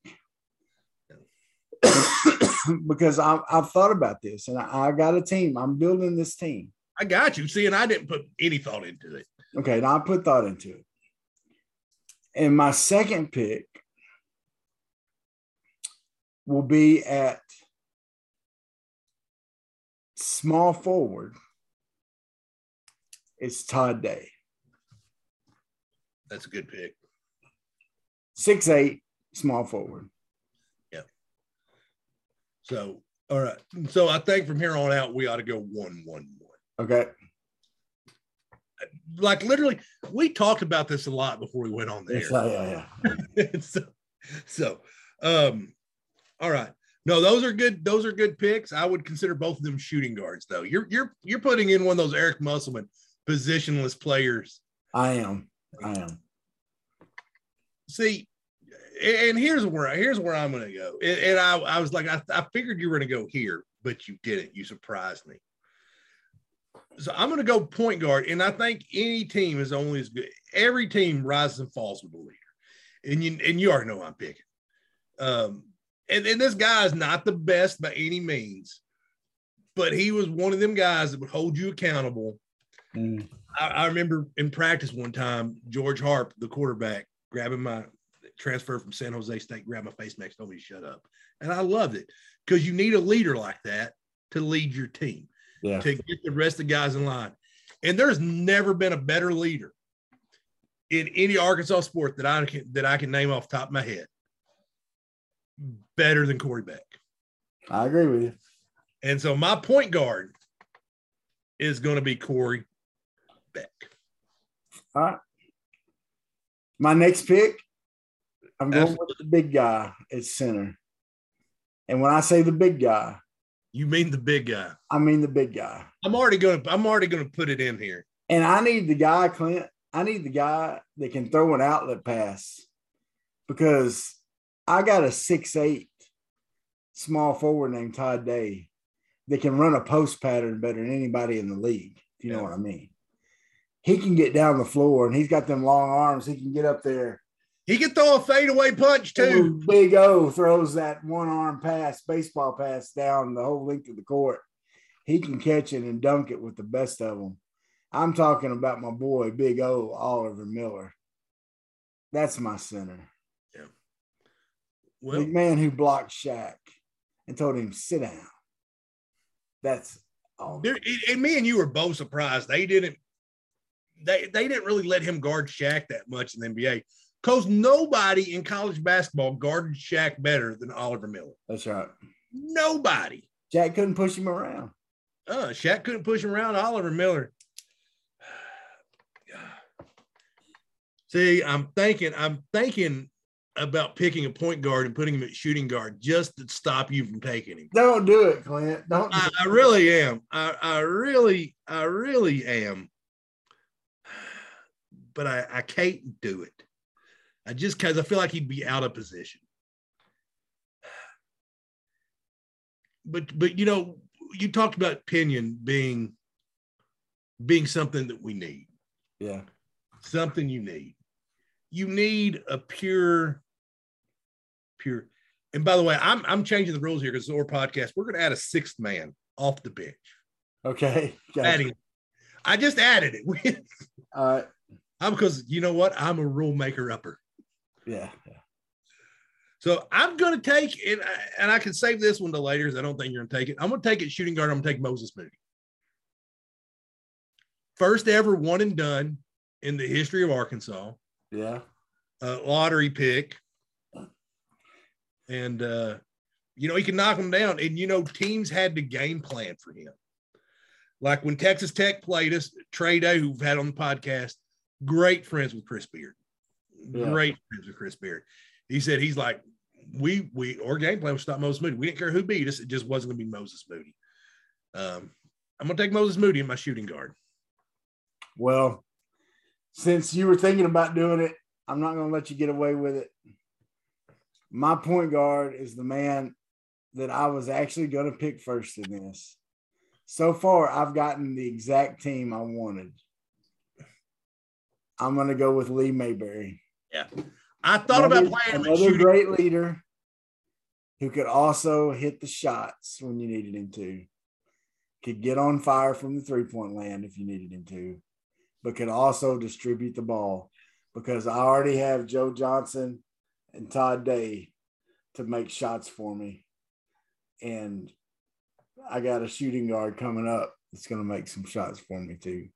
because I, I've thought about this, and I, I got a team. I'm building this team. I got you. See, and I didn't put any thought into it. Okay, now I put thought into it. And my second pick will be at small forward. It's Todd Day. That's a good pick. Six eight, small forward. Yeah. So, all right. So I think from here on out, we ought to go one, one, one. Okay. Like literally, we talked about this a lot before we went on there. Yeah, yeah, yeah. so, so, um, all right. No, those are good. Those are good picks. I would consider both of them shooting guards, though. You're you're you're putting in one of those Eric Musselman positionless players. I am. I am. See, and here's where here's where I'm going to go. And, and I I was like, I, I figured you were going to go here, but you didn't. You surprised me. So I'm going to go point guard, and I think any team is only as good. Every team rises and falls with a leader, and you and you already know I'm picking. Um, and, and this guy is not the best by any means, but he was one of them guys that would hold you accountable. Mm. I, I remember in practice one time, George Harp, the quarterback, grabbing my transfer from San Jose State, grabbed my face mask, told me to shut up. And I loved it because you need a leader like that to lead your team, Yeah. to get the rest of the guys in line. And there's never been a better leader in any Arkansas sport that I can that I can name off the top of my head. Better than Corey Beck. I agree with you. And so my point guard is going to be Corey Beck. All right. My next pick, I'm going Absolutely. with the big guy at center. And when I say the big guy, You mean the big guy. I mean the big guy. I'm already going to I'm already going to put it in here. And I need the guy, Clint. I need the guy that can throw an outlet pass because I got a six eight small forward named Todd Day that can run a post pattern better than anybody in the league. If you know what I mean. He can get down the floor and he's got them long arms. He can get up there. He can throw a fadeaway punch too. Ooh, Big O throws that one arm pass, baseball pass down the whole length of the court. he can catch it and dunk it with the best of them. I'm talking about my boy, Big O Oliver Miller. That's my center. Well, the man who blocked Shaq and told him sit down. That's all. and me and you were both surprised they didn't. They they didn't really let him guard Shaq that much in the NBA because nobody in college basketball guarded Shaq better than Oliver Miller. That's right. Nobody. Jack couldn't push him around. Uh, Shaq couldn't push him around. Oliver Miller. See, I'm thinking, I'm thinking about picking a point guard and putting him at shooting guard just to stop you from taking him. Don't do it, Clint. Don't. Do I, it. I really am. I, I really, I really am. But I, I can't do it. I just because I feel like he'd be out of position. But but you know, you talked about Pinion being being something that we need. Yeah. Something you need. You need a pure, pure. And by the way, I'm I'm changing the rules here because it's our podcast. We're going to add a sixth man off the bench. Okay. Gotcha. Adding, I just added it. All right. I'm because you know what? I'm a rule maker upper. Yeah. yeah. So I'm going to take it, and I can save this one to later because I don't think you're going to take it. I'm going to take it shooting guard. I'm going to take Moses Moody. First ever one and done in the history of Arkansas. Yeah. Uh, lottery pick. And, uh, you know, he can knock them down. And, you know, teams had to game plan for him. Like when Texas Tech played us, Trey Day, who've had on the podcast, great friends with Chris Beard. Yeah. Great friends with Chris Beard. He said he's like, we we our game plan was stop Moses Moody. We didn't care who beat us. It just wasn't gonna be Moses Moody. Um, I'm gonna take Moses Moody in my shooting guard. Well, since you were thinking about doing it, I'm not going to let you get away with it. My point guard is the man that I was actually going to pick first in this. So far, I've gotten the exact team I wanted. I'm going to go with Lee Mayberry. Yeah. I thought Another- about playing another great leader who could also hit the shots when you needed him to. Could get on fire from the three point land if you needed him to, but could also distribute the ball because I already have Joe Johnson and Todd Day to make shots for me. And I got a shooting guard coming up that's going to make some shots for me too.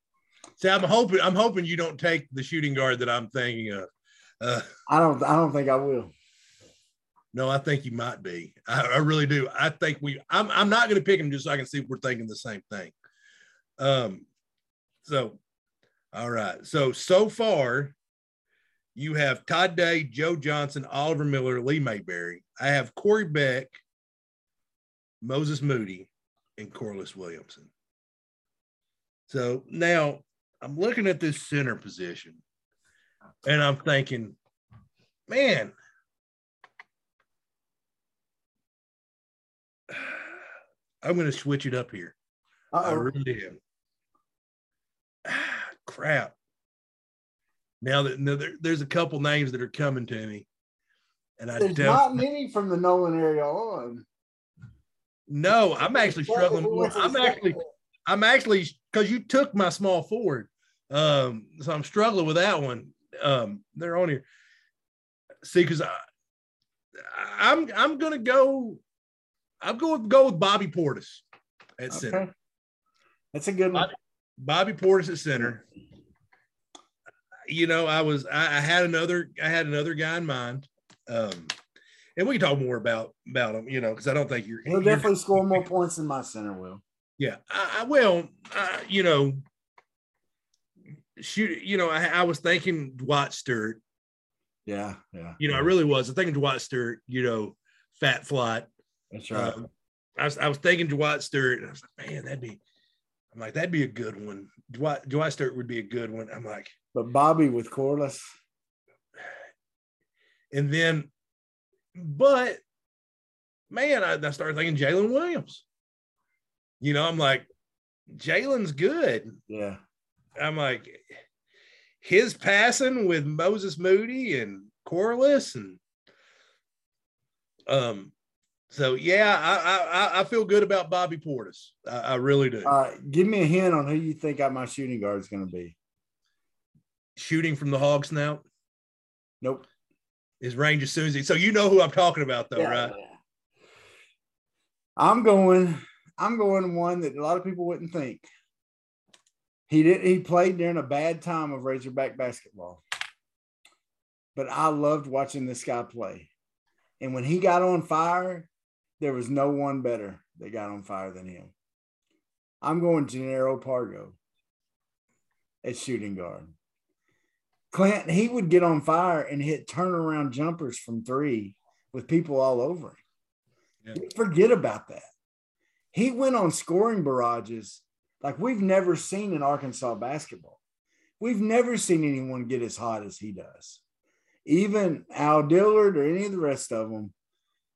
See, I'm hoping I'm hoping you don't take the shooting guard that I'm thinking of. Uh, I don't I don't think I will. no, I think you might be. I, I really do. I think we. I'm. I'm not going to pick him just so I can see if we're thinking the same thing. Um. So, all right. So so far, you have Todd Day, Joe Johnson, Oliver Miller, Lee Mayberry. I have Corey Beck, Moses Moody, and Corliss Williamson. So now I'm looking at this center position, and I'm thinking, man. I'm going to switch it up here. I Uh-oh. really am. Ah, crap. Now that now there, there's a couple names that are coming to me, and I There's don't. many from the Nolan area on. no, I'm actually struggling. More. I'm actually. I'm actually because you took my small forward, um, so I'm struggling with that one. Um, they're on here. See, because I, I'm I'm gonna go. I'm going to go with Bobby Portis at center. That's a good one. Bobby Portis at center. You know, I was I, I had another I had another guy in mind, um, and we can talk more about about him. You know, because I don't think you're. He'll definitely score more points than my center will. yeah, I, I will. Uh, you know, shoot. You know, I, I was thinking Dwight Stewart. Yeah, yeah. You know, I really was. I was thinking Dwight Stewart. You know, fat flight. That's right. Um, I was I was thinking Dwight Stewart, and I was like, man, that'd be. I'm like, that'd be a good one. Dwight Dwight Stewart would be a good one. I'm like, but Bobby with Corliss, and then, but man, I, I started thinking Jaylin Williams. You know, I'm like, Jaylin's good. yeah, I'm like, his passing with Moses Moody and Corliss and um, So yeah, I I, I feel good about Bobby Portis. I, I really do. Right, give me a hint on who you think my shooting guard is going to be. Shooting from the hog snout. Nope. His range is Susie. So you know who I'm talking about, though, Yeah, right? yeah. I'm going. I'm going one that a lot of people wouldn't think. He did. He played during a bad time of Razorback basketball, but I loved watching this guy play. And when he got on fire, there was no one better that got on fire than him. I'm going Jannero Pargo at shooting guard. Clint, he would get on fire and hit turnaround jumpers from three with people all over him. Yeah. Forget about that. He went on scoring barrages like we've never seen in Arkansas basketball. We've never seen anyone get as hot as he does. Even Al Dillard or any of the rest of them,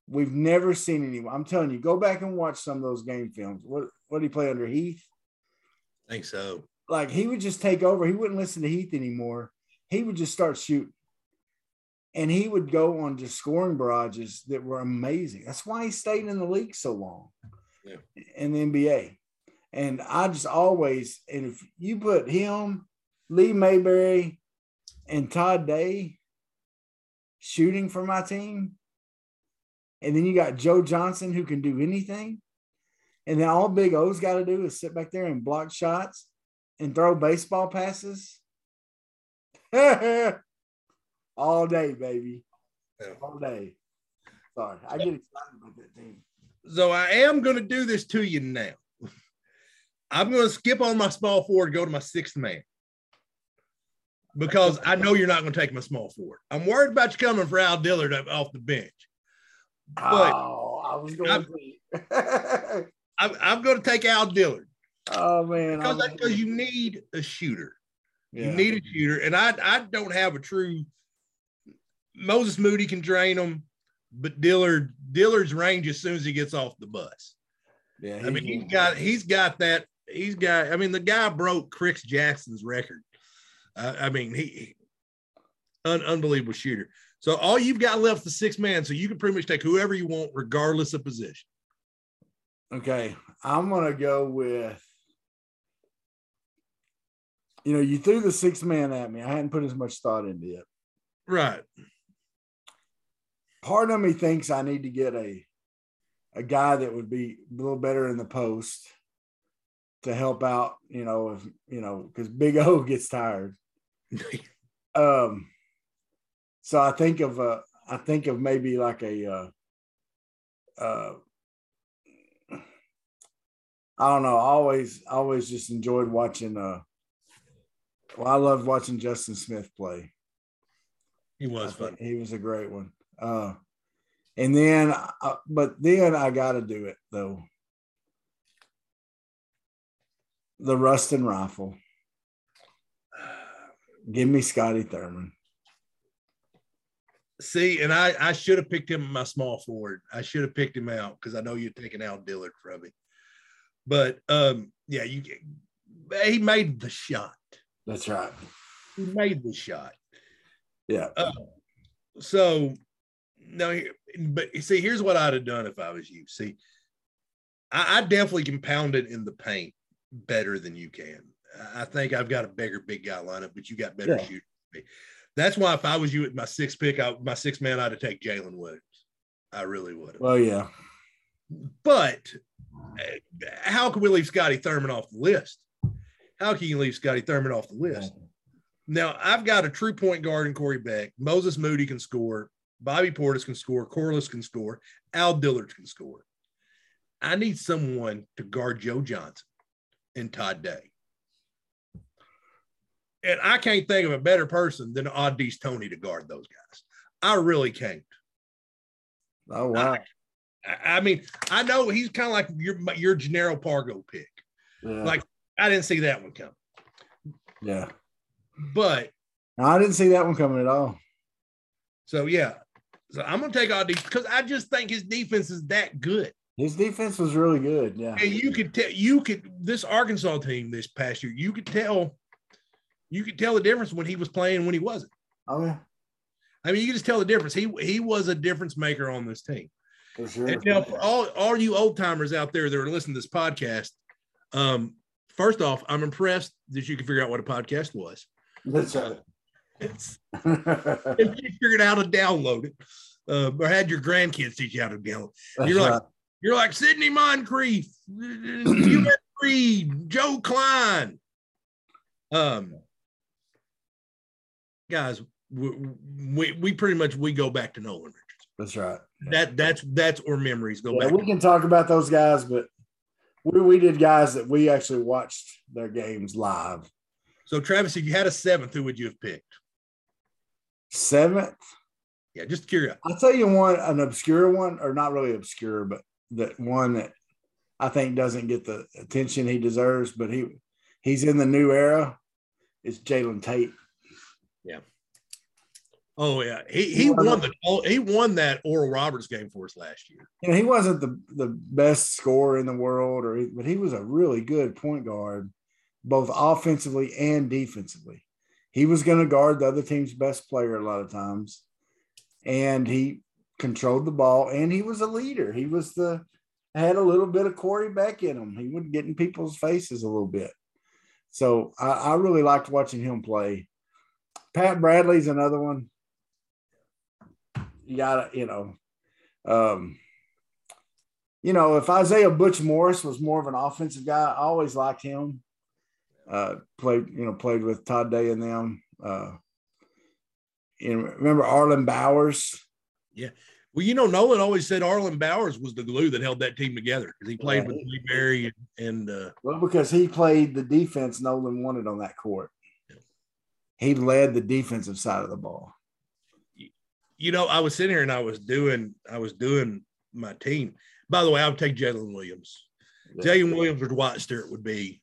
we've never seen anyone. I'm telling you, go back and watch some of those game films. What what did he play under Heath? I think so. like he would just take over. He wouldn't listen to Heath anymore. He would just start shooting. And he would go on just scoring barrages that were amazing. That's why he stayed in the league so long Yeah. in the NBA. And I just always, and if you put him, Lee Mayberry, and Todd Day shooting for my team, and then you got Joe Johnson who can do anything, and then all Big O's got to do is sit back there and block shots and throw baseball passes. all day, baby. Yeah. All day. Sorry, I get excited about that team. So I am going to do this to you now. I'm going to skip on my small forward, go to my sixth man. Because I know you're not going to take my small forward. I'm worried about you coming for Al Dillard up off the bench. But oh, I was going I'm- to. I'm, I'm going to take Al Dillard oh man, because, I'm- because you need a shooter. You need a shooter, and I I don't have a true. Moses Moody can drain them, but Dillard Dillard's range as soon as he gets off the bus. Yeah, I mean, he's got he's got that. He's got. I mean, the guy broke Chris Jackson's record. Uh, I mean, he un, unbelievable shooter. So all you've got left is six man. So you can pretty much take whoever you want, regardless of position. Okay, I'm gonna go with. You know, you threw the six man at me. I hadn't put as much thought into it. Right. Part of me thinks I need to get a a guy that would be a little better in the post to help out. You know, if you know, because Big O gets tired. Um, so I think of uh, I think of maybe like a uh, uh, I don't know. I always always just enjoyed watching. Uh, well, I loved watching Justin Smith play. he was fun. He was a great one. Uh, and then, uh, but then I got to do it though. The Ruston rifle. Give me Scotty Thurman. See, and I I should have picked him in my small forward. I should have picked him out because I know you're taking out Dillard from me. But um, yeah, you he made the shot. That's right. He made the shot. Yeah. Uh, so no, but see, here's what I'd have done if I was you. See, I, I definitely can pound it in the paint better than you can. I think I've got a bigger big guy lineup, but you got better Yeah. shooters. than me. That's why if I was you at my sixth pick, I, my sixth man, I'd have take Jaylin Williams. I really would have. Well, yeah. But uh, how can we leave Scotty Thurman off the list? How can you leave Scotty Thurman off the list? Now I've got a true point guard in Corey Beck. Moses Moody can score. Bobby Portis can score. Corliss can score. Al Dillard can score. I need someone to guard Joe Johnson and Todd Day. And I can't think of a better person than Au'Diese Toney to guard those guys. I really can't. Oh wow. I- I mean, I know he's kind of like your your Jannero Pargo pick. Yeah. Like I didn't see that one coming, yeah. but No, I didn't see that one coming at all. so yeah. So I'm gonna take Au'Diese because I just think his defense is that good. His defense was really good. Yeah. And you could tell you could this Arkansas team this past year, you could tell you could tell the difference when he was playing when he wasn't. Oh yeah. I mean, you could just tell the difference. He he was a difference maker on this team. For sure. And now, for all all you old timers out there that are listening to this podcast, um, first off, I'm impressed that you can figure out what a podcast was. That's right. It's, if you figured out how to download it, uh, or had your grandkids teach you how to download. That's You're like- right. You're like Sidney Moncrief, Reed, Joe Kleine. Um, guys, we, we we pretty much we go back to Nolan Richards. That's right. That that's that's where memories go Yeah, back. we can talk about those guys, but we, we did guys that we actually watched their games live. So, Travis, if you had a seventh, who would you have picked? Seventh, Yeah, just curious. I'll tell you one, an obscure one, or not really obscure, but that one that I think doesn't get the attention he deserves, but he he's in the new era. It's Jalen Tate. Yeah. Oh yeah, he he He won the he won that Oral Roberts game for us last year. You know, he wasn't the, the best scorer in the world, or but he was a really good point guard, both offensively and defensively. He was going to guard the other team's best player a lot of times, and he controlled the ball, and he was a leader. He was the had a little bit of Corey Beck in him. He would get in people's faces a little bit. So I, I really liked watching him play. Pat Bradley's another one. You gotta, you know, um, you know, if Isaiah Butch Morris was more of an offensive guy, I always liked him. Uh, played, you know, played with Todd Day and them. Uh, you remember Arlyn Bowers? Well, you know, Nolan always said Arlyn Bowers was the glue that held that team together because he played Yeah. with Lee Berry and, and uh, Well, because he played the defense Nolan wanted on that court. He led the defensive side of the ball. you know, I was sitting here and I was doing I was doing my team. By the way, I would take Jaylin Williams. Jaylin Williams or Dwight Stewart would be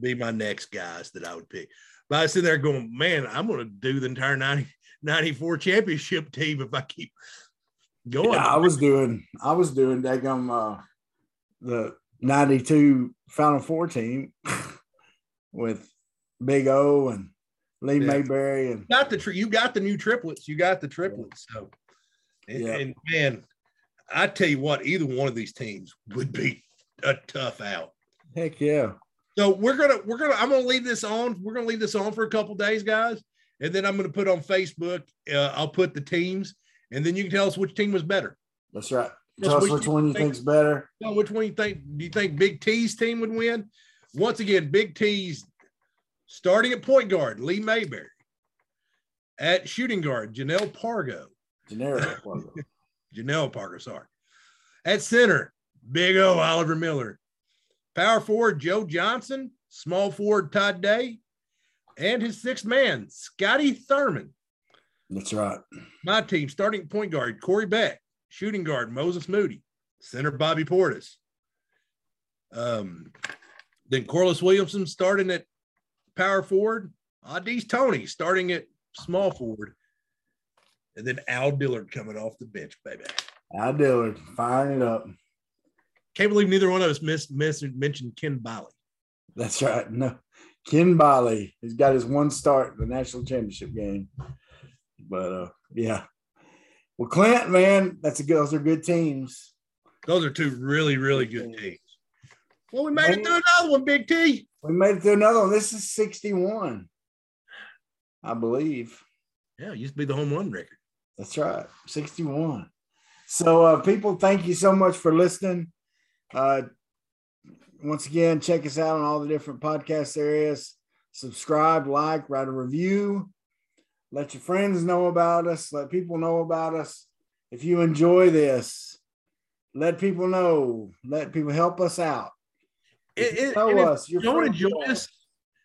be my next guys that I would pick. But I was sitting there going, man, I'm going to do the entire 90, 94 championship team if I keep going. Yeah, I was doing I was doing daggum uh the 92 Final Four team with Big O and Lee Yeah. Mayberry and You got the tri- you got the new triplets. You got the triplets. So, and, Yeah. and man, I tell you what, either one of these teams would be a tough out. heck yeah. So we're gonna we're gonna I'm gonna leave this on. We're gonna leave this on for a couple days, guys, and then I'm gonna put on Facebook. Uh, I'll put the teams, and then you can tell us which team was better. That's right. Tell us which which one you think- think's better. Tell which one you think? Do you think Big T's team would win? Once again, Big T's starting at point guard, Lee Mayberry. At shooting guard, Jannero Pargo. Generic. Jannero Pargo, sorry. At center, Big O, Oliver Miller. Power forward, Joe Johnson. Small forward, Todd Day. And his sixth man, Scotty Thurman. That's right. My team, starting point guard, Corey Beck. Shooting guard, Moses Moody. Center, Bobby Portis. Um, then Corliss Williamson starting at power forward. Au'Diese Toney starting at small forward. And then Al Dillard coming off the bench, baby. Al Dillard firing it up. Can't believe neither one of us missed, missed mentioned Ken Biley. That's right. No, Ken Biley. He's got his one start in the national championship game. But uh, yeah. Well, Clint, man, that's a good. Those are good teams. Those are two really, really good teams. Well, we made it through another one, Big T. We made it through another one. This is sixty-one, I believe. Yeah, it used to be the home run record. That's right, sixty-one. So, uh, people, thank you so much for listening. Uh, once again, check us out on all the different podcast areas. Subscribe, like, write a review. Let your friends know about us. Let people know about us. If you enjoy this, let people know. Let people help us out. If you It- know and if us. You don't enjoy us,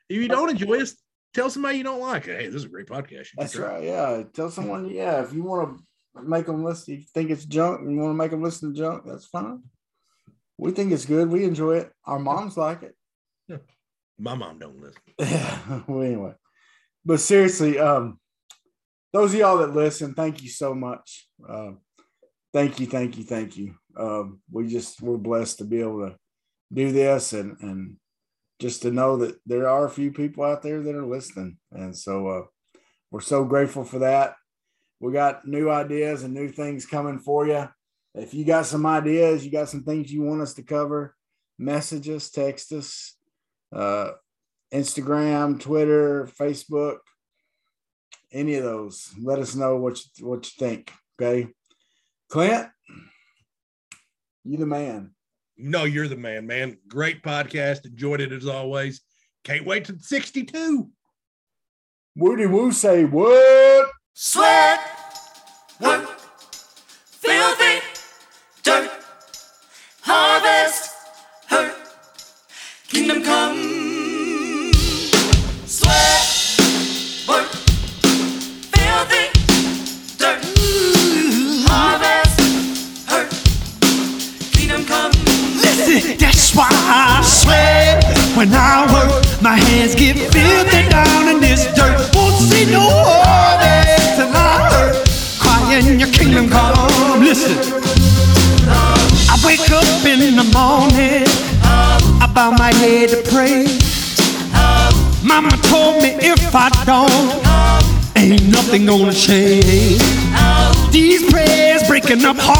if you don't enjoy us, tell somebody you don't like. Hey, this is a great podcast. You That's it. right. Yeah. Tell someone, yeah, if you want to make them listen, if you think it's junk and you want to make them listen to junk, that's fine. We think it's good. We enjoy it. Our moms like it. My mom don't listen. Yeah. well, anyway, but seriously, um, those of y'all that listen, thank you so much. Um, thank you, thank you, thank you. Um, we just we're blessed to be able to do this and and just to know that there are a few people out there that are listening, and so uh, we're so grateful for that. We got new ideas and new things coming for you. If you got some ideas, you got some things you want us to cover, message us, text us, uh, Instagram, Twitter, Facebook, any of those. Let us know what you, what you think. Okay, Clint, you the man. No, you're the man, man. Great podcast. Enjoyed it as always. Can't wait to 62. Woody Woo say what? Sweat, Breaking up hard